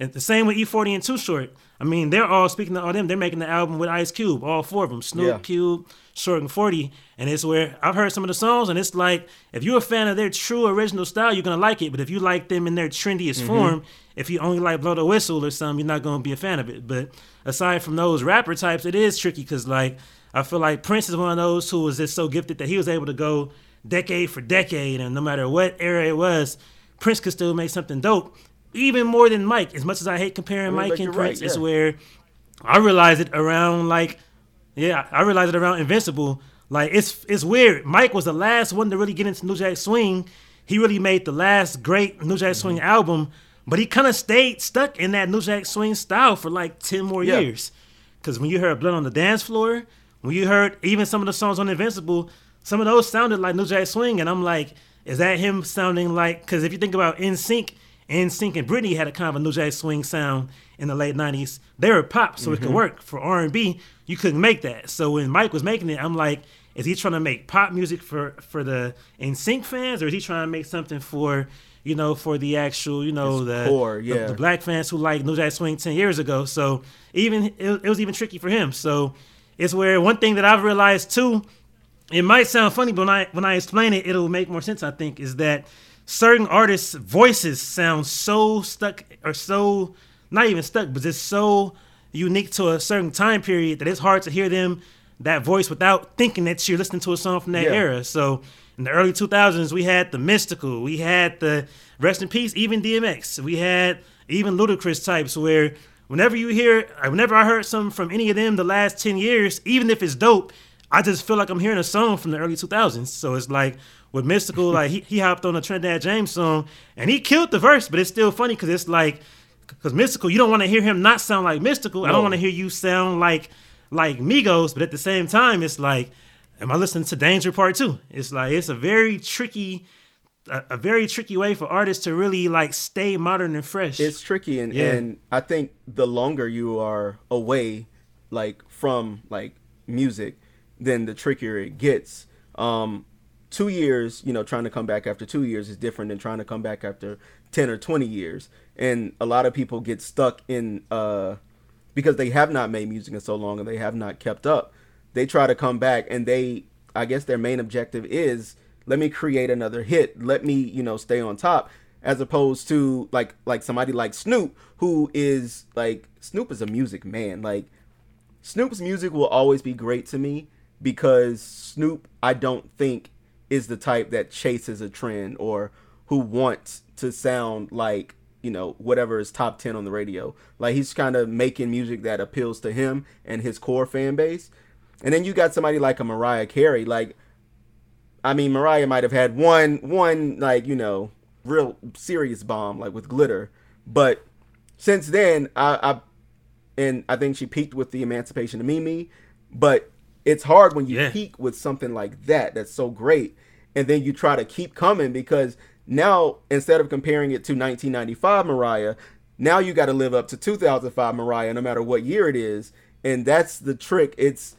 And the same with E-40 and Too Short. I mean, they're all speaking to all them. They're making the album with Ice Cube, all four of them, Snoop, yeah. Cube, Short, and 40. And it's where I've heard some of the songs, and it's like if you're a fan of their true original style, you're gonna like it. But if you like them in their trendiest mm-hmm. form, if you only like blow the whistle or something, you're not gonna be a fan of it. But aside from those rapper types, it is tricky because like I feel like Prince is one of those who was just so gifted that he was able to go decade for decade, and no matter what era it was, Prince could still make something dope. Even more than Mike. As much as I hate comparing Mike and Prince, right, yeah. it's where I realized it around like, yeah, I realized it around Invincible. Like it's it's weird. Mike was the last one to really get into New Jack Swing. He really made the last great New Jack Swing mm-hmm. album, but he kind of stayed stuck in that New Jack Swing style for like ten more yeah. years. Because when you heard Blood on the Dance Floor, when you heard even some of the songs on Invincible, some of those sounded like New Jack Swing, and I'm like, is that him sounding like? Because if you think about NSYNC, NSYNC and Britney had a kind of a New Jack Swing sound in the late '90s. They were pop, so mm-hmm. it could mm-hmm. work. For R&B, you couldn't make that. So when Mike was making it, I'm like, is he trying to make pop music for for the NSYNC fans, or is he trying to make something for you know, for the actual, you know, the, core, yeah. the, the black fans who like New Jack Swing ten years ago. So even it, it was even tricky for him. So it's where one thing that I've realized too it might sound funny, but when I when I explain it, it'll make more sense. I think is that certain artists' voices sound so stuck or so not even stuck, but just so unique to a certain time period that it's hard to hear them that voice without thinking that you're listening to a song from that yeah. era. So in the early 2000s, we had the Mystikal, we had the Rest in Peace, even DMX, we had even Ludacris types where whenever you hear, uh, whenever I heard something from any of them the last 10 years, even if it's dope, I just feel like I'm hearing a song from the early 2000s. So it's like with Mystikal, like he, he hopped on a Trinidad James song and he killed the verse, but it's still funny because it's like, because Mystikal, you don't want to hear him not sound like Mystikal. No. I don't want to hear you sound like like Migos, but at the same time, it's like, am I listening to Danger Part Two? It's like it's a very tricky a, a, very tricky way for artists to really like stay modern and fresh. It's tricky, and yeah. and I think the longer you are away, like from like music, then the trickier it gets. Um, two years, you know, trying to come back after two years is different than trying to come back after ten or twenty years. And a lot of people get stuck in uh, because they have not made music in so long and they have not kept up. They try to come back, and they, I guess, their main objective is let me create another hit. Let me, you know, stay on top. As opposed to like like somebody like Snoop, who is like Snoop is a music man. Like Snoop's music will always be great to me because Snoop, I don't think, is the type that chases a trend or who wants to sound like you know whatever is top 10 on the radio. Like he's kind of making music that appeals to him and his core fan base. And then you got somebody like a mariah carey. Like I mean, Mariah might have had one one like you know real serious bomb like with glitter, but since then I, I and I think she peaked with the Emancipation of Mimi, but it's hard when you yeah. peak with something like that that's so great, and then you try to keep coming because now instead of comparing it to 1995 Mariah, now you got to live up to 2005 Mariah, no matter what year it is, and that's the trick. It's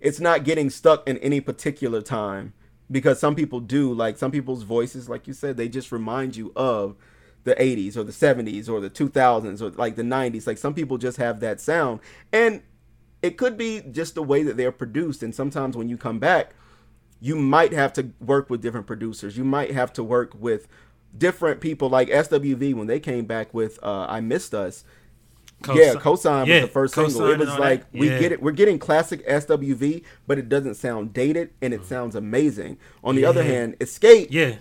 it's not getting stuck in any particular time because some people do like some people's voices like you said they just remind you of the 80s or the 70s or the 2000s or like the 90s like some people just have that sound and it could be just the way that they're produced and sometimes when you come back you might have to work with different producers you might have to work with different people like swv when they came back with uh, i missed us yeah, Cosign yeah, was the first single. It was like we get it. We're getting classic SWV, but it doesn't sound dated and it sounds amazing. On the yeah. other hand, Xscape, yeah,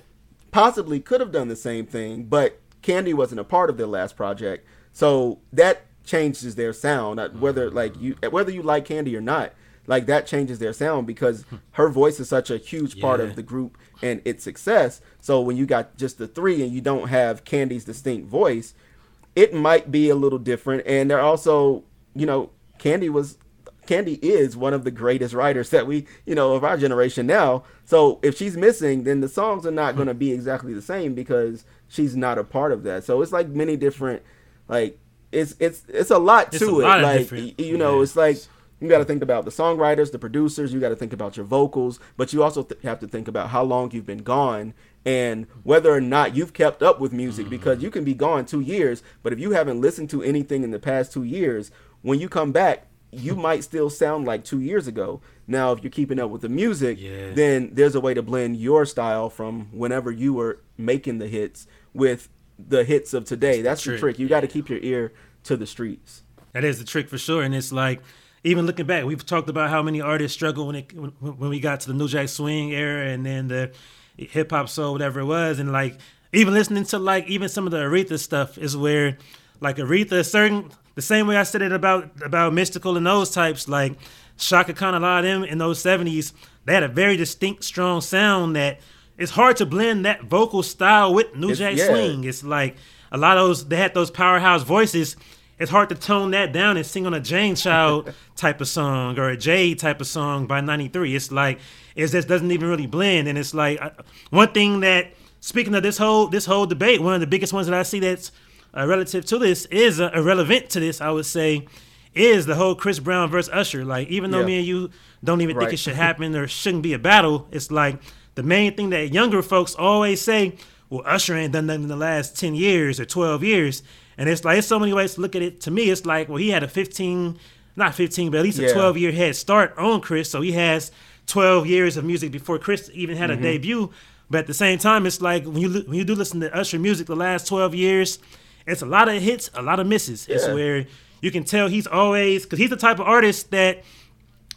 possibly could have done the same thing, but Kandi wasn't a part of their last project, so that changes their sound. Uh, whether mm-hmm. like you, uh, whether you like Kandi or not, like that changes their sound because hmm. her voice is such a huge part of the group and its success. So when you got just the three and you don't have Kandi's distinct voice it might be a little different. And they're also, you know, Kandi was Kandi is one of the greatest writers that we, you know, of our generation now. So if she's missing, then the songs are not hmm. going to be exactly the same because she's not a part of that. So it's like many different, like it's it's it's a lot it's to a it. like you know, yeah. it's like you got to think about the songwriters, the producers. You got to think about your vocals, but you also th- have to think about how long you've been gone and whether or not you've kept up with music mm-hmm. because you can be gone two years, but if you haven't listened to anything in the past two years, when you come back, you (laughs) might still sound like two years ago. Now, if you're keeping up with the music, yeah. then there's a way to blend your style from whenever you were making the hits with the hits of today. That's, That's the trick. trick. You got to keep your ear to the streets. That is the trick for sure. And it's like, even looking back, we've talked about how many artists struggle when it when, when we got to the New Jack Swing era and then the hip hop soul, whatever it was, and like even listening to like even some of the Aretha stuff is where like Aretha certain the same way I said it about about Mystikal and those types like Chaka Khan a lot of them in those seventies they had a very distinct strong sound that it's hard to blend that vocal style with New Jack yeah. Swing. It's like a lot of those they had those powerhouse voices. It's hard to tone that down and sing on a Jane Child (laughs) type of song or a Jay type of song by '93. It's like it just doesn't even really blend. And it's like one thing that speaking of this whole this whole debate, one of the biggest ones that I see that's uh, relative to this is uh, irrelevant to this. I would say is the whole Chris Brown versus Usher. Like even though yeah. me and you don't even right. think it should happen or shouldn't be a battle, it's like the main thing that younger folks always say. Well, Usher ain't done nothing in the last ten years or twelve years, and it's like it's so many ways to look at it. To me, it's like well, he had a fifteen, not fifteen, but at least a yeah. twelve year head start on Chris, so he has 12 years of music before Chris even had mm-hmm. a debut. But at the same time, it's like when you when you do listen to Usher music the last 12 years, it's a lot of hits, a lot of misses. Yeah. It's where you can tell he's always because he's the type of artist that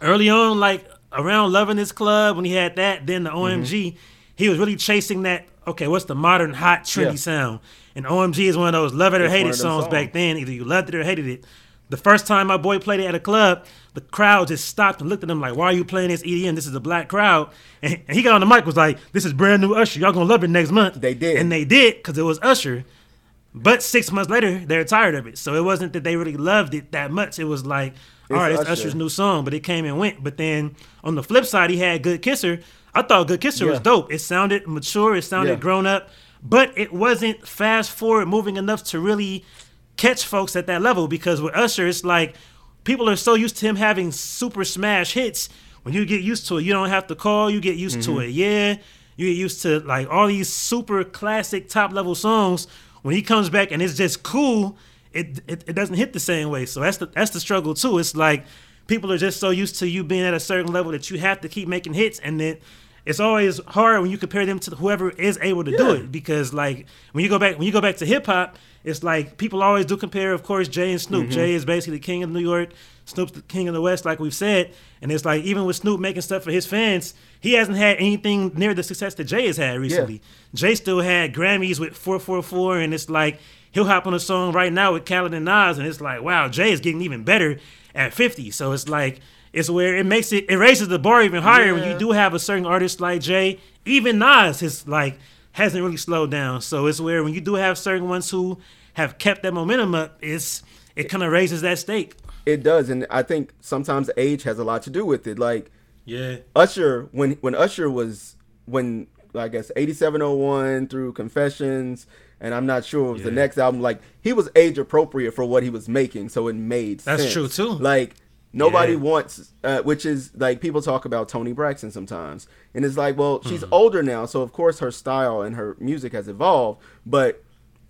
early on, like around Love in This Club when he had that, then the OMG, mm-hmm. he was really chasing that. Okay, what's the modern hot trendy yeah. sound? And OMG is one of those love it or hate it songs, songs back then. Either you loved it or hated it. The first time my boy played it at a club, the crowd just stopped and looked at him like, "Why are you playing this EDM? This is a black crowd." And, and he got on the mic was like, "This is brand new Usher. Y'all gonna love it next month." They did, and they did because it was Usher. But six months later, they're tired of it. So it wasn't that they really loved it that much. It was like, all right, it's Usher's new song, but it came and went. But then on the flip side, he had Good Kisser. I thought Good Kisser was dope. It sounded mature. It sounded Yeah. grown up, but it wasn't fast forward moving enough to really catch folks at that level. Because with Usher, it's like people are so used to him having super smash hits. When you get used to it, you don't have to call. You get used to mm-hmm. it. Yeah, you get used to like all these super classic top level songs. When he comes back and it's just cool, it, it it doesn't hit the same way. So that's the that's the struggle too. It's like people are just so used to you being at a certain level that you have to keep making hits, and then it's always hard when you compare them to whoever is able to do it because like when you go back when you go back to hip hop, it's like people always do compare, of course, Jay and Snoop. Mm-hmm. Jay is basically the king of New York, Snoop's the king of the West, like we've said. And it's like even with Snoop making stuff for his fans, he hasn't had anything near the success that Jay has had recently. Jay still had Grammys with 444, and it's like he'll hop on a song right now with Khaled and Nas, and it's like, wow, Jay is getting even better at 50. So it's like it's where it makes it it raises the bar even higher when you do have a certain artist like Jay. Even Nas is like hasn't really slowed down. So it's where when you do have certain ones who have kept that momentum up, it's it kind of raises that stake. It does, and I think sometimes age has a lot to do with it. Like Yeah. Usher, when when Usher was when I guess eighty seven oh one through Confessions, and I'm not sure it was the next album. Like he was age appropriate for what he was making, so it made sense. That's sense. true, too. Like nobody Yeah. wants, uh, which is like people talk about Toni Braxton sometimes, and it's like, well, she's Hmm. older now, so of course her style and her music has evolved, but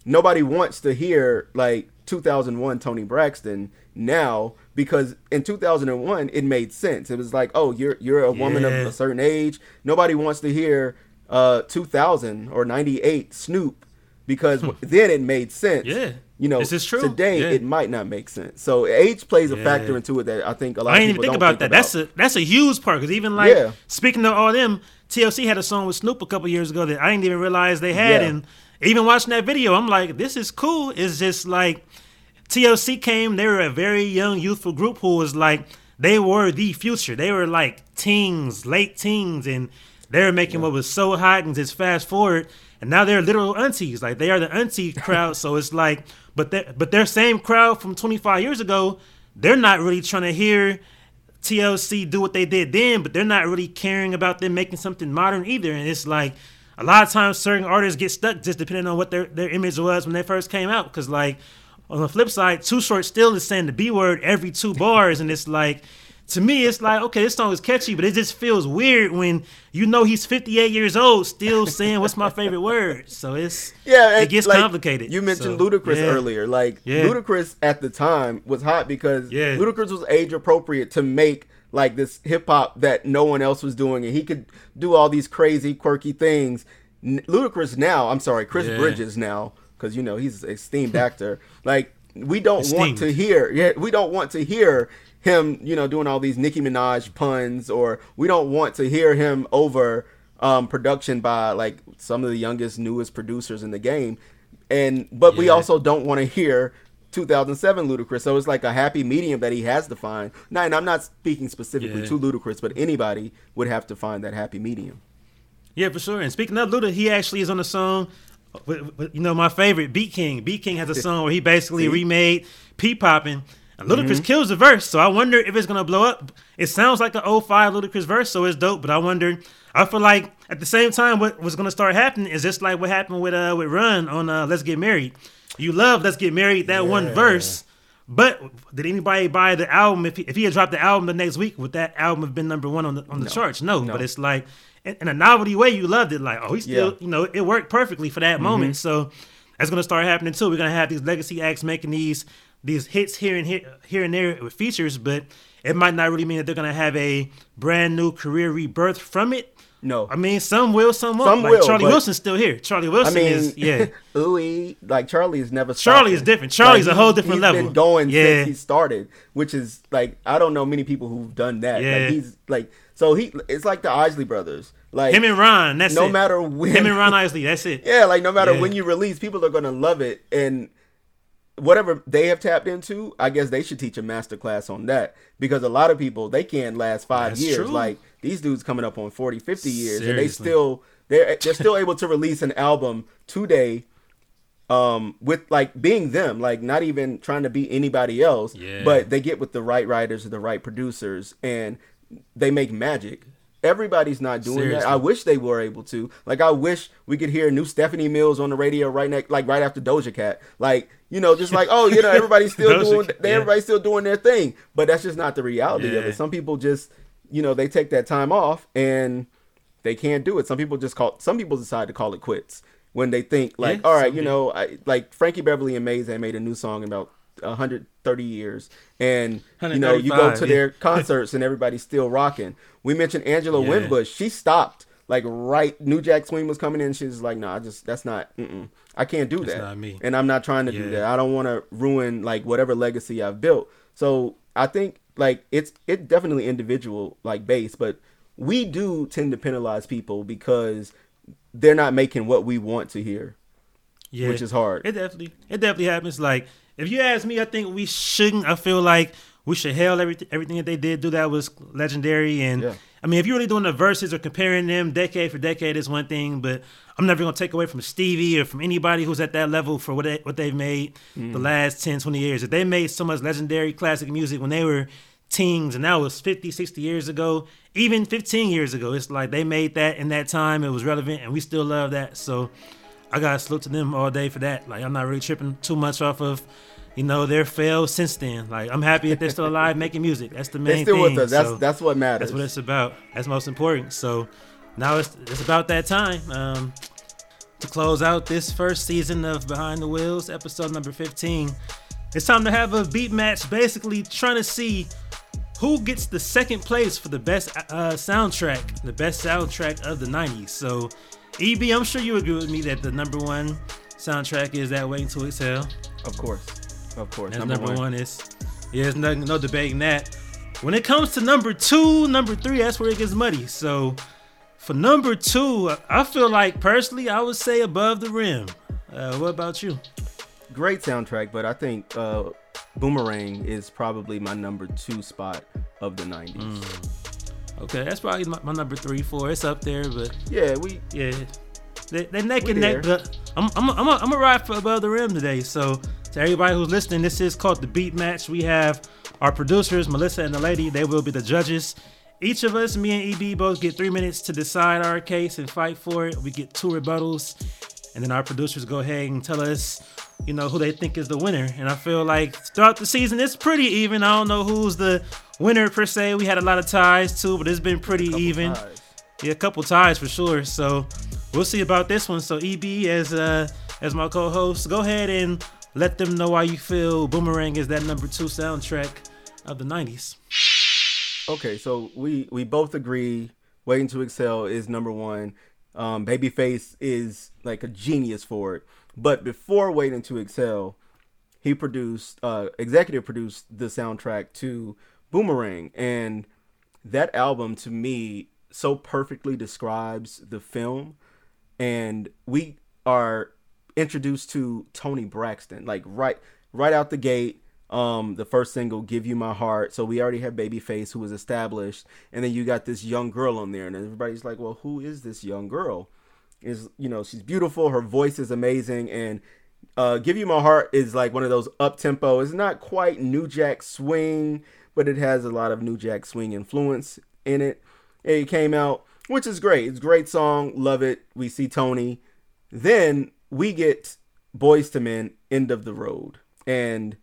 nobody wants to hear like 2001 Toni Braxton now because in 2001 it made sense. It was like, oh, you're you're a woman of a certain age. Nobody wants to hear uh 2000 or 98 Snoop because then it made sense. Hmm. Yeah. You know, This is true. today Yeah. it might not make sense. So age plays a Yeah. factor into it that I think a lot I of didn't people even think about that. That's a that's a huge part because even like Yeah. speaking of all them, TLC had a song with Snoop a couple years ago that I didn't even realize they had, and even watching that video, I'm like, this is cool. It's just like TLC came, they were a very young, youthful group who was like they were the future. They were like teens, late teens, and they were making what was so hot and just fast forward. And now they're literal aunties. Like they are the auntie (laughs) crowd. So it's like, but they but their same crowd from 25 years ago, they're not really trying to hear TLC do what they did then, but they're not really caring about them making something modern either. And it's like a lot of times certain artists get stuck just depending on what their, their image was when they first came out. Because like on the flip side, Too Short still is saying the B word every two bars, and it's like to me, it's like okay, this song is catchy, but it just feels weird when you know he's 58 years old still saying what's my favorite word. So it's Yeah, it and, gets like, complicated. You mentioned So, Ludacris yeah. earlier. Like Yeah. Ludacris at the time was hot because Yeah. Ludacris was age appropriate to make like this hip hop that no one else was doing, and he could do all these crazy, quirky things. Ludacris now, I'm sorry, Chris Yeah. Bridges now, because you know he's an esteemed actor. Like we don't want to hear, yeah, we don't want to hear him, you know, doing all these Nicki Minaj puns, or we don't want to hear him over um, production by like some of the youngest, newest producers in the game. And but we also don't want to hear 2007 Ludacris. So it's like a happy medium that he has to find. Now, and I'm not speaking specifically Yeah. to Ludacris, but anybody would have to find that happy medium. Yeah, for sure. And speaking of Luda, he actually is on the song. With, with, you know, my favorite, Beat King. Beat King has a song where he basically remade P Poppin'. And Ludacris kills the verse, so I wonder if it's gonna blow up. It sounds like an 05 Ludacris verse, so it's dope. But I wonder. I feel like at the same time, what was gonna start happening is just like what happened with uh with Run on uh, Let's Get Married. You love Let's Get Married that one verse, but did anybody buy the album? If he, if he had dropped the album the next week, would that album have been number one on the on the charts? No, No. but it's like in, a novelty way, you loved it. Like, oh, he still, Yeah. you know, it worked perfectly for that moment. So that's gonna start happening too. We're gonna have these legacy acts making these these hits here and here here and there with features, but it might not really mean that they're gonna have a brand new career rebirth from it. No. I mean, some will, some won't. Some like will, Charlie Wilson's still here. Charlie I Wilson mean, is yeah. (laughs) ooey, like Charlie is never. Charlie stopping. is different. Charlie's a whole different he's level. Been going Yeah. since he started, which is like I don't know many people who've done that. Yeah. Like he's like so he. It's like the Isley brothers. Like Him and Ron, that's it. no it. matter when Him and Ron Isley, that's it. (laughs) Yeah, like no matter Yeah. when you release, people are gonna love it, and whatever they have tapped into, I guess they should teach a master class on that because a lot of people they can't last five That's years. true. Like these dudes coming up on 40, 50 years, and they still they're they're still able to release an album today. Um, with like being them, like not even trying to be anybody else, Yeah. but they get with the right writers, and the right producers, and they make magic. Everybody's not doing Seriously. that. I wish they were able to. Like I wish we could hear new Stephanie Mills on the radio right next, like right after Doja Cat. Like you know, just like oh, you know, everybody's still (laughs) doing, Cat, yeah. everybody's still doing their thing. But that's just not the reality of it. Some people just, you know, they take that time off and they can't do it. Some people just call. Some people decide to call it quits when they think like, Yeah, all right, you know, I, like Frankie Beverly and Maze, they made a new song about 130 years, and you know, you go to yeah. their (laughs) concerts and everybody's still rocking. We mentioned Angela Yeah. Winbush. She stopped like right. New Jack Swing was coming in. She's like, "No, I just that's not. I can't do That's that. not me. And I'm not trying to do that. I don't want to ruin like whatever legacy I've built. So I think like it's it definitely individual like base, but we do tend to penalize people because they're not making what we want to hear, yeah. which is hard. It definitely, it definitely happens. Like, if you ask me, I think we shouldn't. I feel like we should hail everything, everything that they did do that was legendary. And Yeah. I mean, if you're really doing the verses or comparing them decade for decade is one thing, but I'm never gonna take away from Stevie or from anybody who's at that level for what they, what they've made the mm. last 10, 20 years. If they made so much legendary classic music when they were teens and that was 50 60 years ago even 15 years ago it's like they made that in that time it was relevant and we still love that so I gotta salute to them all day for that. Like I'm not really tripping too much off of, you know, their fail since then. Like I'm happy that they're still alive making music. That's the main They're still thing. with us. That's So that's what matters. that's what it's about. That's most important. So now it's it's about that time um, to close out this first season of Behind the Wheels, episode number 15. It's time to have a beat match, basically trying to see who gets the second place for the best uh, soundtrack, the best soundtrack of the 90s. So, EB, I'm sure you agree with me that the number one soundtrack is that Waiting to Exhale. of course, of course. That's number, one. is yeah, there's no, no debating that. When it comes to number two, number three, that's where it gets muddy. So for number two, I feel like personally, I would say above the rim. Uh, what about you? Great soundtrack, but I think uh, Boomerang is probably my number two spot of the '90s. Mm. Okay, that's probably my, my number three, four. It's up there, but Yeah, we yeah, they, they're neck and neck. But I'm I'm I'm a, I'm a ride for above the rim today. So to everybody who's listening, this is called the Beat Match. We have our producers, Melissa and the lady. They will be the judges. Each of us, me and EB, both get three minutes to decide our case and fight for it. We get two rebuttals, and then our producers go ahead and tell us, you know, who they think is the winner. And I feel like throughout the season, it's pretty even. I don't know who's the winner per se. We had a lot of ties too, but it's been pretty even. ties. Yeah, a couple ties for sure. So we'll see about this one. So EB as uh as my co-host, go ahead and let them know why you feel Boomerang is that number two soundtrack of the '90s. Okay, so we we both agree Waiting to Exhale is number one. Um, Babyface is like a genius for it. But before Waiting to Exhale, he produced, uh, executive produced the soundtrack to Boomerang, and that album to me so perfectly describes the film. And we are introduced to Toni Braxton, like right right out the gate. Um, the first single, "Give You My Heart." So we already have Babyface, who was established, and then you got this young girl on there, and everybody's like, "Well, who is this young girl?" Is you know she's beautiful, her voice is amazing, and uh, "Give You My Heart" is like one of those up tempo. It's not quite New Jack Swing, but it has a lot of New Jack Swing influence in it. It came out, which is great. It's a great song, love it. We see Toni. Then we get Boyz II Men, End of the Road. And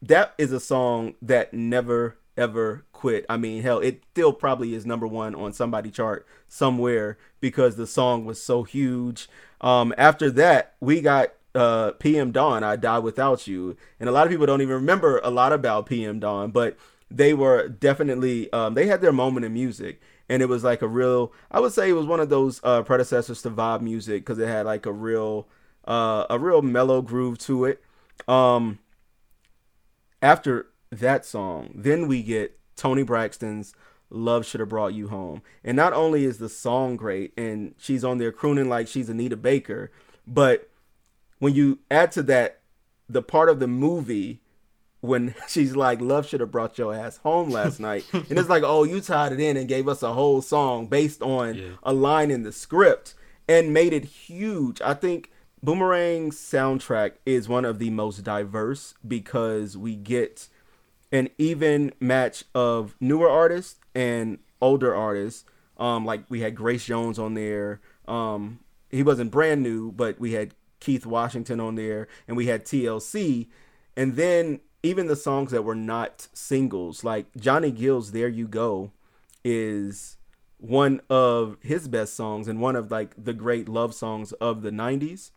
that is a song that never ever quit. I mean, hell, it still probably is number one on somebody chart somewhere because the song was so huge. Um, after that, we got uh, PM Dawn, I Die Without You. And a lot of people don't even remember a lot about PM Dawn, but they were definitely, um, they had their moment in music. And it was like a real, I would say it was one of those uh, predecessors to Vibe music because it had like a real, uh, a real mellow groove to it. Um, after that song, then we get Toni Braxton's Love Should Have Brought You Home. And not only is the song great and she's on there crooning like she's Anita Baker, but when you add to that the part of the movie when (laughs) she's like, Love should have brought your ass home last night. and it's like, oh, you tied it in and gave us a whole song based on Yeah. a line in the script and made it huge. I think Boomerang's soundtrack is one of the most diverse because we get an even match of newer artists and older artists. Um, like we had Grace Jones on there. Um, he wasn't brand new, but we had Keith Washington on there, and we had TLC, and then even the songs that were not singles, like Johnny Gill's "There You Go," is one of his best songs and one of like the great love songs of the 90s.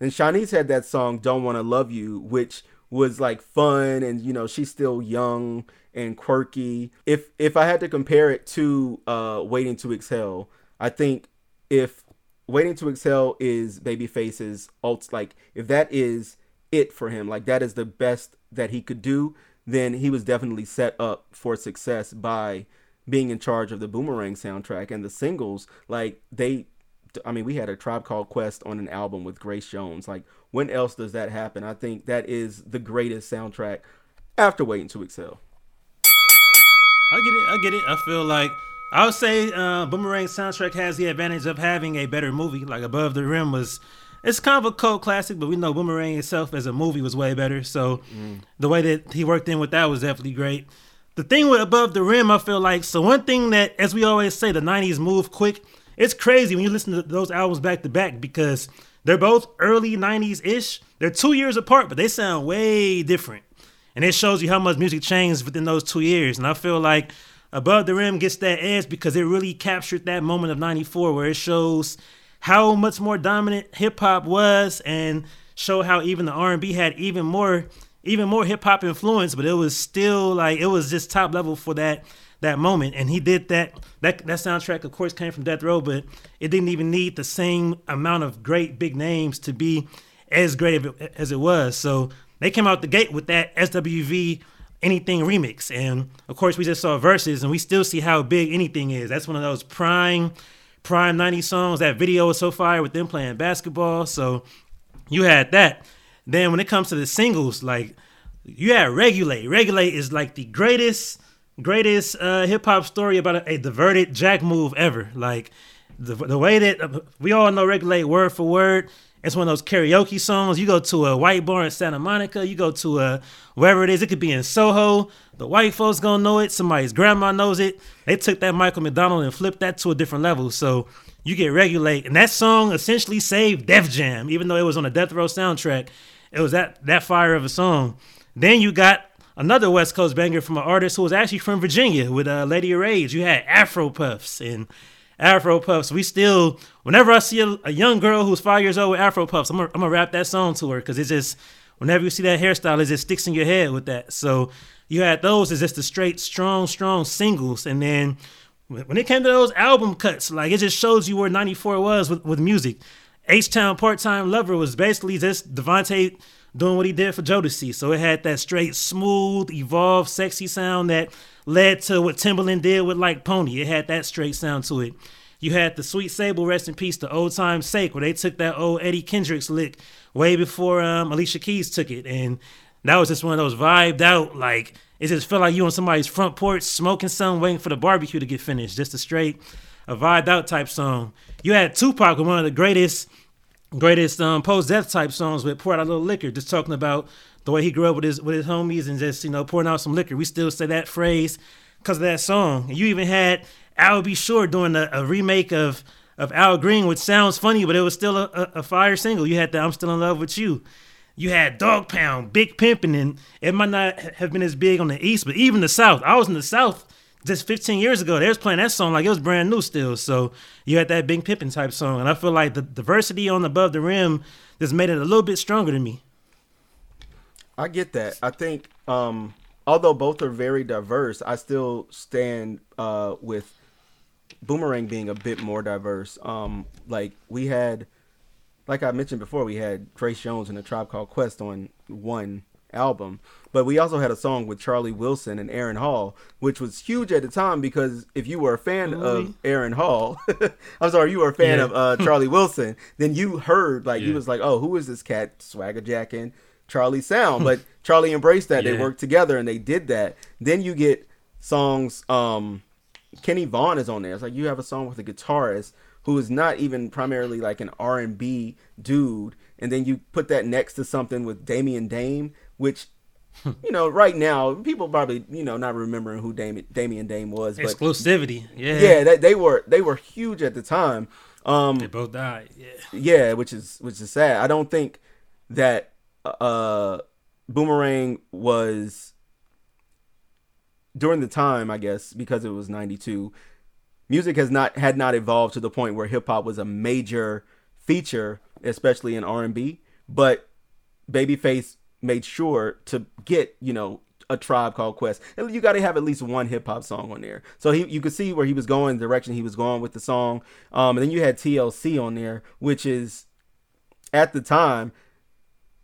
And Shanice had that song "Don't Want to Love You," which was like fun and you know she's still young and quirky. If if I had to compare it to uh, "Waiting to Exhale," I think if "Waiting to Exhale" is Babyface's alt like if that is it for him, like that is the best that he could do, then he was definitely set up for success by being in charge of the Boomerang soundtrack and the singles. Like they, I mean, we had a Tribe Called Quest on an album with Grace Jones. Like when else does that happen? I think that is the greatest soundtrack after Waiting to Exhale. I get it. I get it. I feel like I would say uh, Boomerang soundtrack has the advantage of having a better movie. Like Above the Rim was it's kind of a cult classic, but we know Boomerang itself as a movie was way better. So mm. the way that he worked in with that was definitely great. The thing with Above the Rim, I feel like, so one thing that, as we always say, the 90s move quick. It's crazy when you listen to those albums back to back because they're both early 90s ish. They're two years apart, but they sound way different. And it shows you how much music changed within those two years. And I feel like Above the Rim gets that edge because it really captured that moment of 94 where it shows how much more dominant hip hop was and show how even the R&B had even more even more hip hop influence, but it was still like it was just top level for that that moment. And he did that. That that soundtrack, of course, came from Death Row, but it didn't even need the same amount of great big names to be as great as it was. So they came out the gate with that SWV anything remix, and of course we just saw verses, and we still see how big anything is. That's one of those prime prime 90 songs. That video was so fire with them playing basketball. So you had that. Then when it comes to the singles, like you had Regulate. Regulate is like the greatest, greatest uh, hip hop story about a, a, diverted jack move ever. Like the, the way that uh, we all know Regulate word for word. It's one of those karaoke songs. You go to a white bar in Santa Monica, you go to a wherever it is, it could be in Soho. The white folks gonna know it. Somebody's grandma knows it. They took that Michael McDonald and flipped that to a different level. So you get regulate, and that song essentially saved Def Jam, even though it was on a Death Row soundtrack. It was that that fire of a song. Then you got another West Coast banger from an artist who was actually from Virginia with uh, Lady of Rage. You had Afro Puffs and Afro Puffs. We still, whenever I see a, a, young girl who's five years old with Afro Puffs, I'm gonna, rap that song to her because it's just, whenever you see that hairstyle, it just sticks in your head with that. So you had those as just the straight, strong, strong singles. And then when it came to those album cuts, like it just shows you where 94 was with, with music. H Town Part Time Lover was basically just DeVante doing what he did for Jodeci. So it had that straight, smooth, evolved, sexy sound that led to what Timbaland did with like Pony. It had that straight sound to it. You had the Sweet Sable, rest in peace, the old time sake, where they took that old Eddie Kendricks lick way before um, Alicia Keys took it. And that was just one of those vibed out, like, it just felt like you on somebody's front porch smoking something, waiting for the barbecue to get finished. Just a straight, a vibed out type song. You had Tupac with one of the greatest, greatest um, post death type songs with Pour Out a Little Liquor, just talking about the way he grew up with his with his homies and just you know pouring out some liquor. We still say that phrase because of that song. And you even had Al B. Sure doing a, a, remake of of Al Green, which sounds funny, but it was still a, a, fire single. You had the I'm Still in Love with You. You had Dogg Pound, Big Pimpin', and it might not have been as big on the East, but even the South. I was in the South just 15 years ago. They was playing that song like it was brand new still. So you had that Big Pimpin' type song, and I feel like the diversity on Above the Rim just made it a little bit stronger to me. I get that. I think um, although both are very diverse, I still stand uh, with Boomerang being a bit more diverse. Um, like we had, like I mentioned before, we had Grace Jones and a Tribe Called Quest on one album, but we also had a song with Charlie Wilson and Aaron Hall, which was huge at the time because if you were a fan of Aaron Hall, (laughs) I'm sorry, you were a fan yeah. of uh, Charlie Wilson, then you heard like yeah. you was like, oh, who is this cat swagger jacking? Charlie sound. but Charlie embraced that. Yeah. They worked together and they did that. Then you get songs. Um, Kenny Vaughn is on there. It's like you have a song with a guitarist who is not even primarily like an R and B dude, and then you put that next to something with Damian Dame, which you know, right now people probably you know not remembering who Damian, Damian Dame was, but Exclusivity. Yeah. yeah, they, they were they were huge at the time. Um, They both died. Yeah. yeah, which is which is sad. I don't think that uh Boomerang was during the time, I guess, because it was 92. Music has not had not evolved to the point where hip hop was a major feature, especially in R&B, but Babyface made sure to get, you know, a tribe called Quest. And you got to have at least one hip hop song on there. So he, you could see where he was going, the direction he was going with the song. Um, and then you had TLC on there, which is at the time,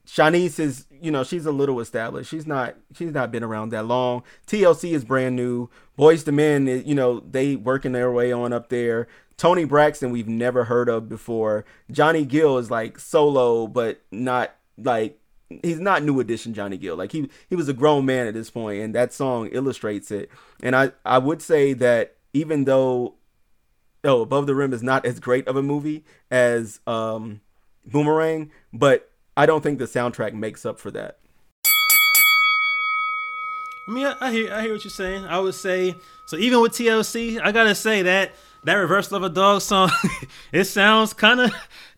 Shanice is, you know, she's a little established. She's not, she's not been around that long. TLC is brand new. Boyz II Men, you know, they working their way on up there. Toni Braxton, we've never heard of before. Johnny Gill is like solo, but not like he's not new edition Johnny Gill. Like he he was a grown man at this point, and that song illustrates it. And I I would say that even though oh Above the Rim is not as great of a movie as um Boomerang, but I don't think the soundtrack makes up for that. I mean, I, I hear I hear what you're saying. I would say so. Even with TLC, I gotta say that that reversal of a dog song, (laughs) it sounds kind of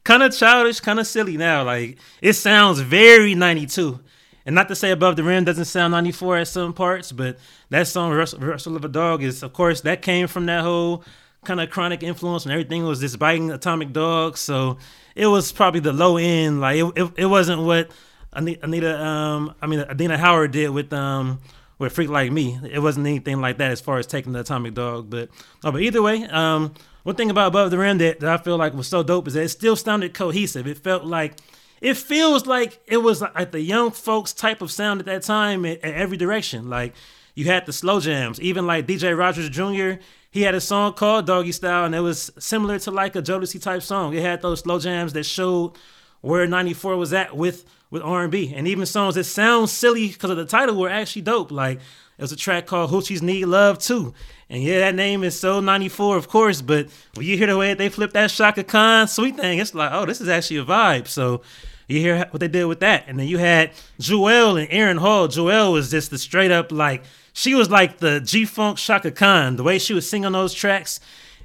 kind of childish, kind of silly now. Like it sounds very 92. And not to say Above the Rim doesn't sound 94 at some parts, but that song Reversal, of a Dog is, of course, that came from that whole kind of chronic influence and everything was this biting atomic dog. So it was probably the low end. Like it, it, it wasn't what Anita, Anita um, I mean Adina Howard did with um with Freak Like Me. It wasn't anything like that as far as taking the atomic dog. But oh, but either way, um, one thing about Above the Rim that, that I feel like was so dope is that it still sounded cohesive. It felt like it feels like it was like the young folks type of sound at that time in, in every direction. Like you had the slow jams, even like DJ Rogers Jr. He had a song called Doggy Style, and it was similar to like a Jodeci type song. It had those slow jams that showed where '94 was at with with R&B, and even songs that sound silly because of the title were actually dope. Like it was a track called Hoochies Need Love Too. And yeah, that name is so 94, of course, but when you hear the way they flip that Chaka Khan sweet thing, it's like, oh, this is actually a vibe. So you hear what they did with that. And then you had Jewell and Aaron Hall. Jewell was just the straight up like, she was like the G Funk Chaka Khan, the way she was singing those tracks.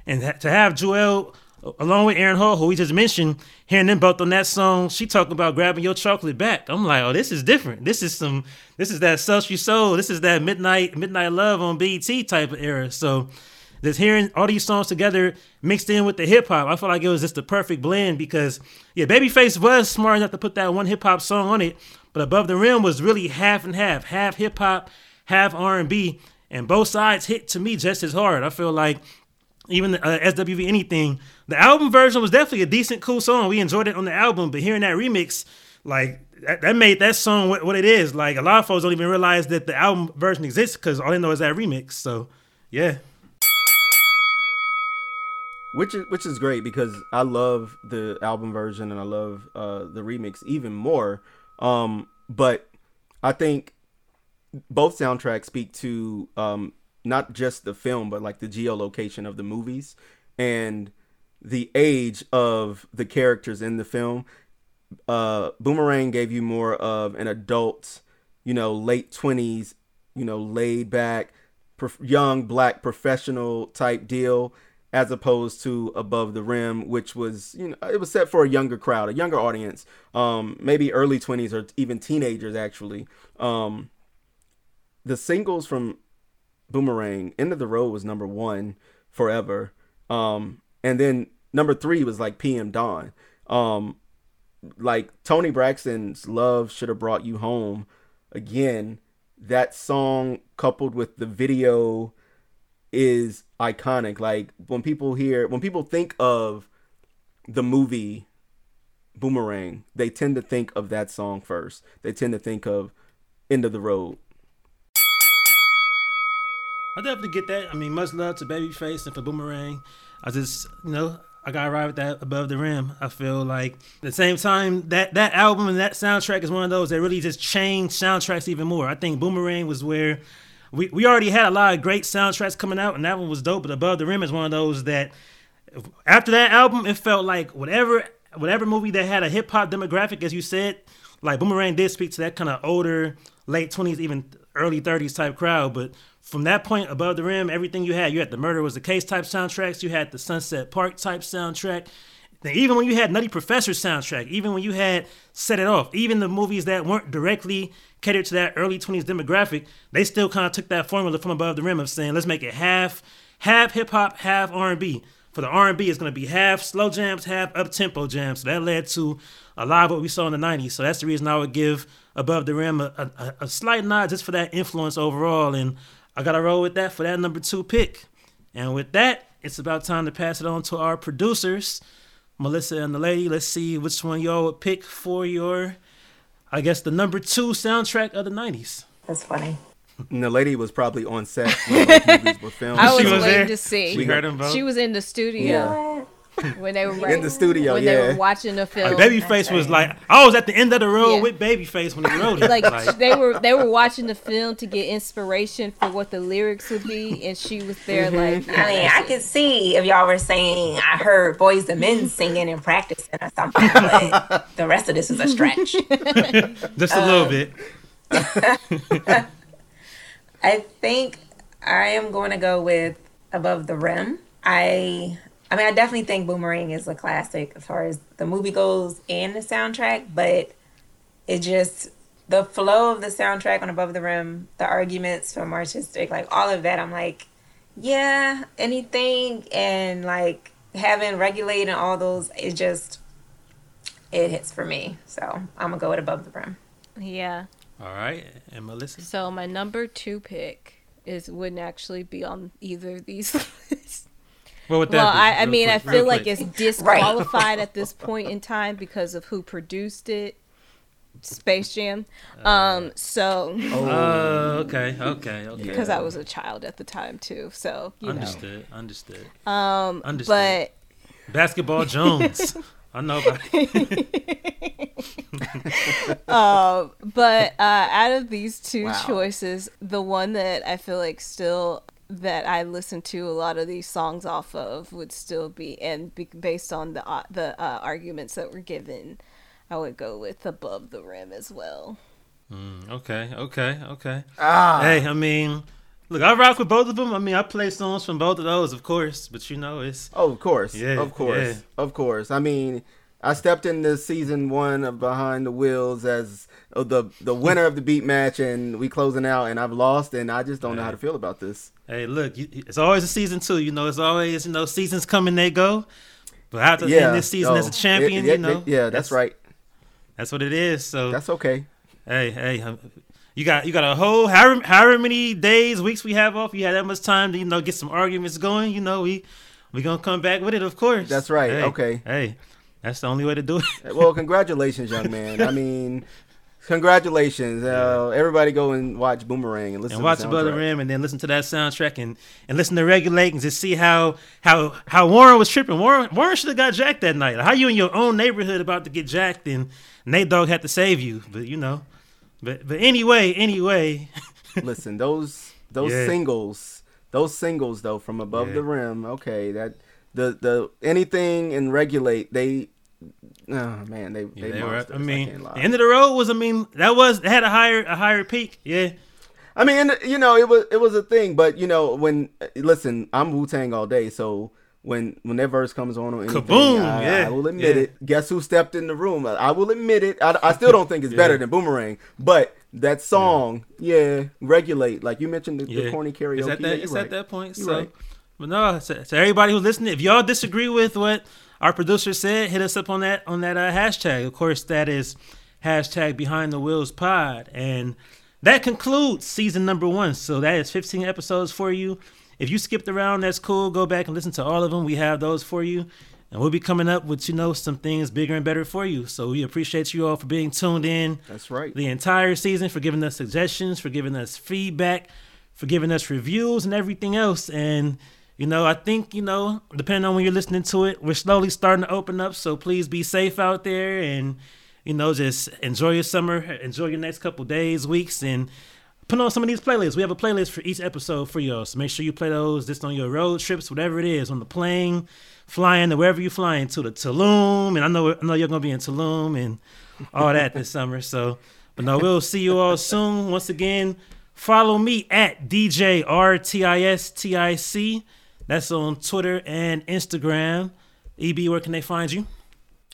And to have Jewell along with Aaron Hall, who we just mentioned, hearing them both on that song, she talking about grabbing your chocolate back. I'm like, oh, this is different. This is some, this is that sultry soul. This is that midnight, midnight love on BET type of era. So just hearing all these songs together mixed in with the hip hop, I feel like it was just the perfect blend because yeah, Babyface was smart enough to put that one hip hop song on it, but Above the Rim was really half and half, half hip hop, half R and B, and both sides hit to me just as hard. I feel like even the, uh, SWV anything, the album version was definitely a decent, cool song. We enjoyed it on the album, but hearing that remix, like that, that made that song what, what, it is. Like a lot of folks don't even realize that the album version exists because all they know is that remix. So yeah. Which is which is great because I love the album version and I love uh, the remix even more. Um, but I think both soundtracks speak to um, not just the film, but like the geolocation of the movies and the age of the characters in the film. Uh, Boomerang gave you more of an adult, you know, late twenties, you know, laid back, prof- young black professional type deal, as opposed to Above the Rim, which was, you know, it was set for a younger crowd, a younger audience, um, maybe early twenties or even teenagers actually. Um, the singles from Boomerang, End of the Road was number one forever. Um, and then number three was like PM Dawn. Um, like Toni Braxton's Love Should Have Brought You Home. Again, that song coupled with the video is iconic. Like when people hear, when people think of the movie Boomerang, they tend to think of that song first. They tend to think of End of the Road. I definitely get that. I mean, much love to Babyface and for Boomerang. I just, you know, I gotta ride with that above the rim. I feel like at the same time that that album and that soundtrack is one of those that really just changed soundtracks even more. I think Boomerang was where we, we already had a lot of great soundtracks coming out, and that one was dope. But Above the Rim is one of those that after that album, it felt like whatever whatever movie that had a hip hop demographic, as you said, like Boomerang did speak to that kind of older late twenties, even early thirties type crowd. But from that point above the rim, everything you had, you had the Murder Was the Case type soundtracks, you had the Sunset Park type soundtrack. Even when you had Nutty Professor soundtrack, even when you had Set It Off, even the movies that weren't directly catered to that early 20s demographic, they still kind of took that formula from above the rim of saying, let's make it half half hip hop, half R&B. For the R&B, it's going to be half slow jams, half up tempo jams. So that led to a lot of what we saw in the 90s. So that's the reason I would give Above the Rim a, a, a slight nod just for that influence overall. And I got to roll with that for that number two pick. And with that, it's about time to pass it on to our producers, Melissa and Milady. Let's see which one y'all would pick for your, I guess, the number two soundtrack of the 90s. That's funny. And Milady was probably on set (laughs) when those movies were filmed. I was, She was waiting there? to see. We heard them both. She was in the studio (laughs) when they were in the studio, when yeah. they were watching the film. Like, Babyface was like, I was at the end of the road Yeah. with Babyface when he wrote it. like Like, they were they were watching the film to get inspiration for what the lyrics would be, and she was there mm-hmm. like. I mean, I could see if y'all were saying I heard Boys and Men singing and practicing or something, but the rest of this is a stretch. (laughs) just a little um, bit. (laughs) I think I am going to go with Above the Rim. I I mean, I definitely think Boomerang is a classic as far as the movie goes and the soundtrack, but it just the flow of the soundtrack on Above the Rim, the arguments from R-Tistic, like all of that, I'm like, yeah, anything and like having regulate and all those, it just it hits for me. So I'm gonna go with Above the Rim. Yeah. All right. And Melissa? So my number two pick is wouldn't actually be on either of these (laughs) lists. What would that Well, be? I, I Real mean, I feel real like quick. it's disqualified (laughs) at this point in time because of who produced it. Space Jam. Um, so Oh, okay, okay, okay. because I was a child at the time too, so you Understood, understood. Um, Understood. but Basketball Jones. (laughs) I know about (laughs) Uh, but uh, out of these two Wow. choices, the one that I feel like still that I listen to a lot of these songs off of would still be, and be, based on the uh, the uh, arguments that were given, I would go with Above the Rim as well. Mm, okay, okay, okay. ah, Hey, I mean, look, I rock with both of them. I mean, I play songs from both of those, of course. But you know, it's oh, of course, Yeah, of course, yeah. of course. I mean, I stepped into season one of Behind the Wheels as uh, the the winner of the beat match, and we closing out, and I've lost, and I just don't know how to feel about this. hey, look, you, it's always a season two. You know, it's always you know seasons come and they go. But after end Yeah, of this season oh, as a champion, yeah, you know, yeah, that's right. That's what it is. So That's okay. hey, hey, um, you got you got a whole however however many days, weeks we have off. You had that much time to you know get some arguments going. You know, we we gonna come back with it, of course. That's right, Hey, okay. Hey, that's the only way to do it. (laughs) Well, (laughs) congratulations, young man. I mean, congratulations. Uh, everybody go and watch Boomerang and listen and to watch the Above the. Rim, and then listen to that soundtrack, and and listen to Regulate, and just see how how how Warren was tripping. Warren Warren should have got jacked that night. How you in your own neighborhood about to get jacked, and Nate Dogg had to save you, but you know. But but anyway, anyway, (laughs) Listen, those those Yeah. singles, those singles though from above Yeah. the rim. Okay, that the the anything and regulate they. Oh man, they Yeah, they, they were. I mean, the end of the road was. I mean, that was it had a higher a higher peak. Yeah, I mean, you know, it was it was a thing, but you know, when listen, I'm Wu Tang all day, so when when that verse comes on, or anything, Kaboom, I, yeah, I will admit yeah. it. Guess who stepped in the room? I, I will admit it. I, I still don't think it's (laughs) better than Boomerang, but that song, yeah, regulate. Like you mentioned, the, yeah. the corny karaoke. It's at that. It's right. at that point. You're so, right. But no, to, to everybody who's listening, if y'all disagree with what our producer said, hit us up on that on that uh, hashtag. Of course, that is hashtag Behind the Wheels Pod, and that concludes season number one. So that is 15 episodes for you. If you skipped around, that's cool. Go back and listen to all of them. We have those for you. And we'll be coming up with, you know, some things bigger and better for you. So we appreciate you all for being tuned in That's right. the entire season, for giving us suggestions, for giving us feedback, for giving us reviews and everything else. And, you know, I think, you know, depending on when you're listening to it, we're slowly starting to open up. So please be safe out there and, you know, just enjoy your summer, enjoy your next couple days, weeks, and put on some of these playlists. We have a playlist for each episode for y'all. So make sure you play those just on your road trips, whatever it is, on the plane, flying to wherever you're flying to the Tulum. And I know I know you're gonna be in Tulum and all that this summer. So But no, we'll see you all soon. Once again, follow me at DJ RTISTIC. That's on Twitter and Instagram. EB, where can they find you?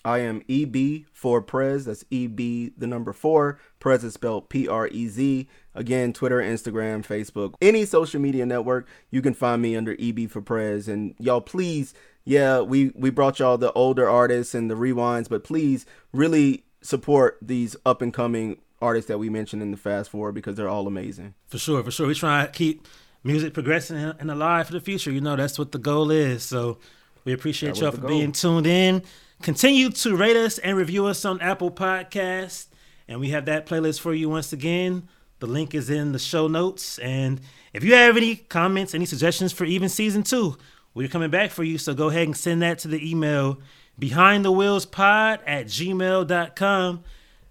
I am EB for Prez. That's EB, the number four. Prez is spelled P R E Z. Again, Twitter, Instagram, Facebook, any social media network, you can find me under EB for Prez. And y'all, please, yeah, we we brought y'all the older artists and the rewinds, but please really support these up and coming artists that we mentioned in the fast forward because they're all amazing. For sure, for sure. We try to keep music progressing and alive for the future. You know, that's what the goal is. So we appreciate y'all for goal. being tuned in. Continue to rate us and review us on Apple Podcasts. And we have that playlist for you once again. The link is in the show notes. And if you have any comments, any suggestions for even season two, we're coming back for you. So go ahead and send that to the email behind the wheels pod at gmail.com.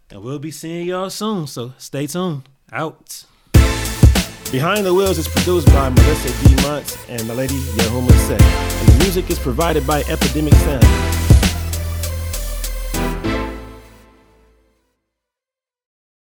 And we'll be seeing y'all soon. So stay tuned. Out. Behind the Wheels is produced by Melissa D. Muntz and Milady Yahuma Set. And the music is provided by Epidemic Sound.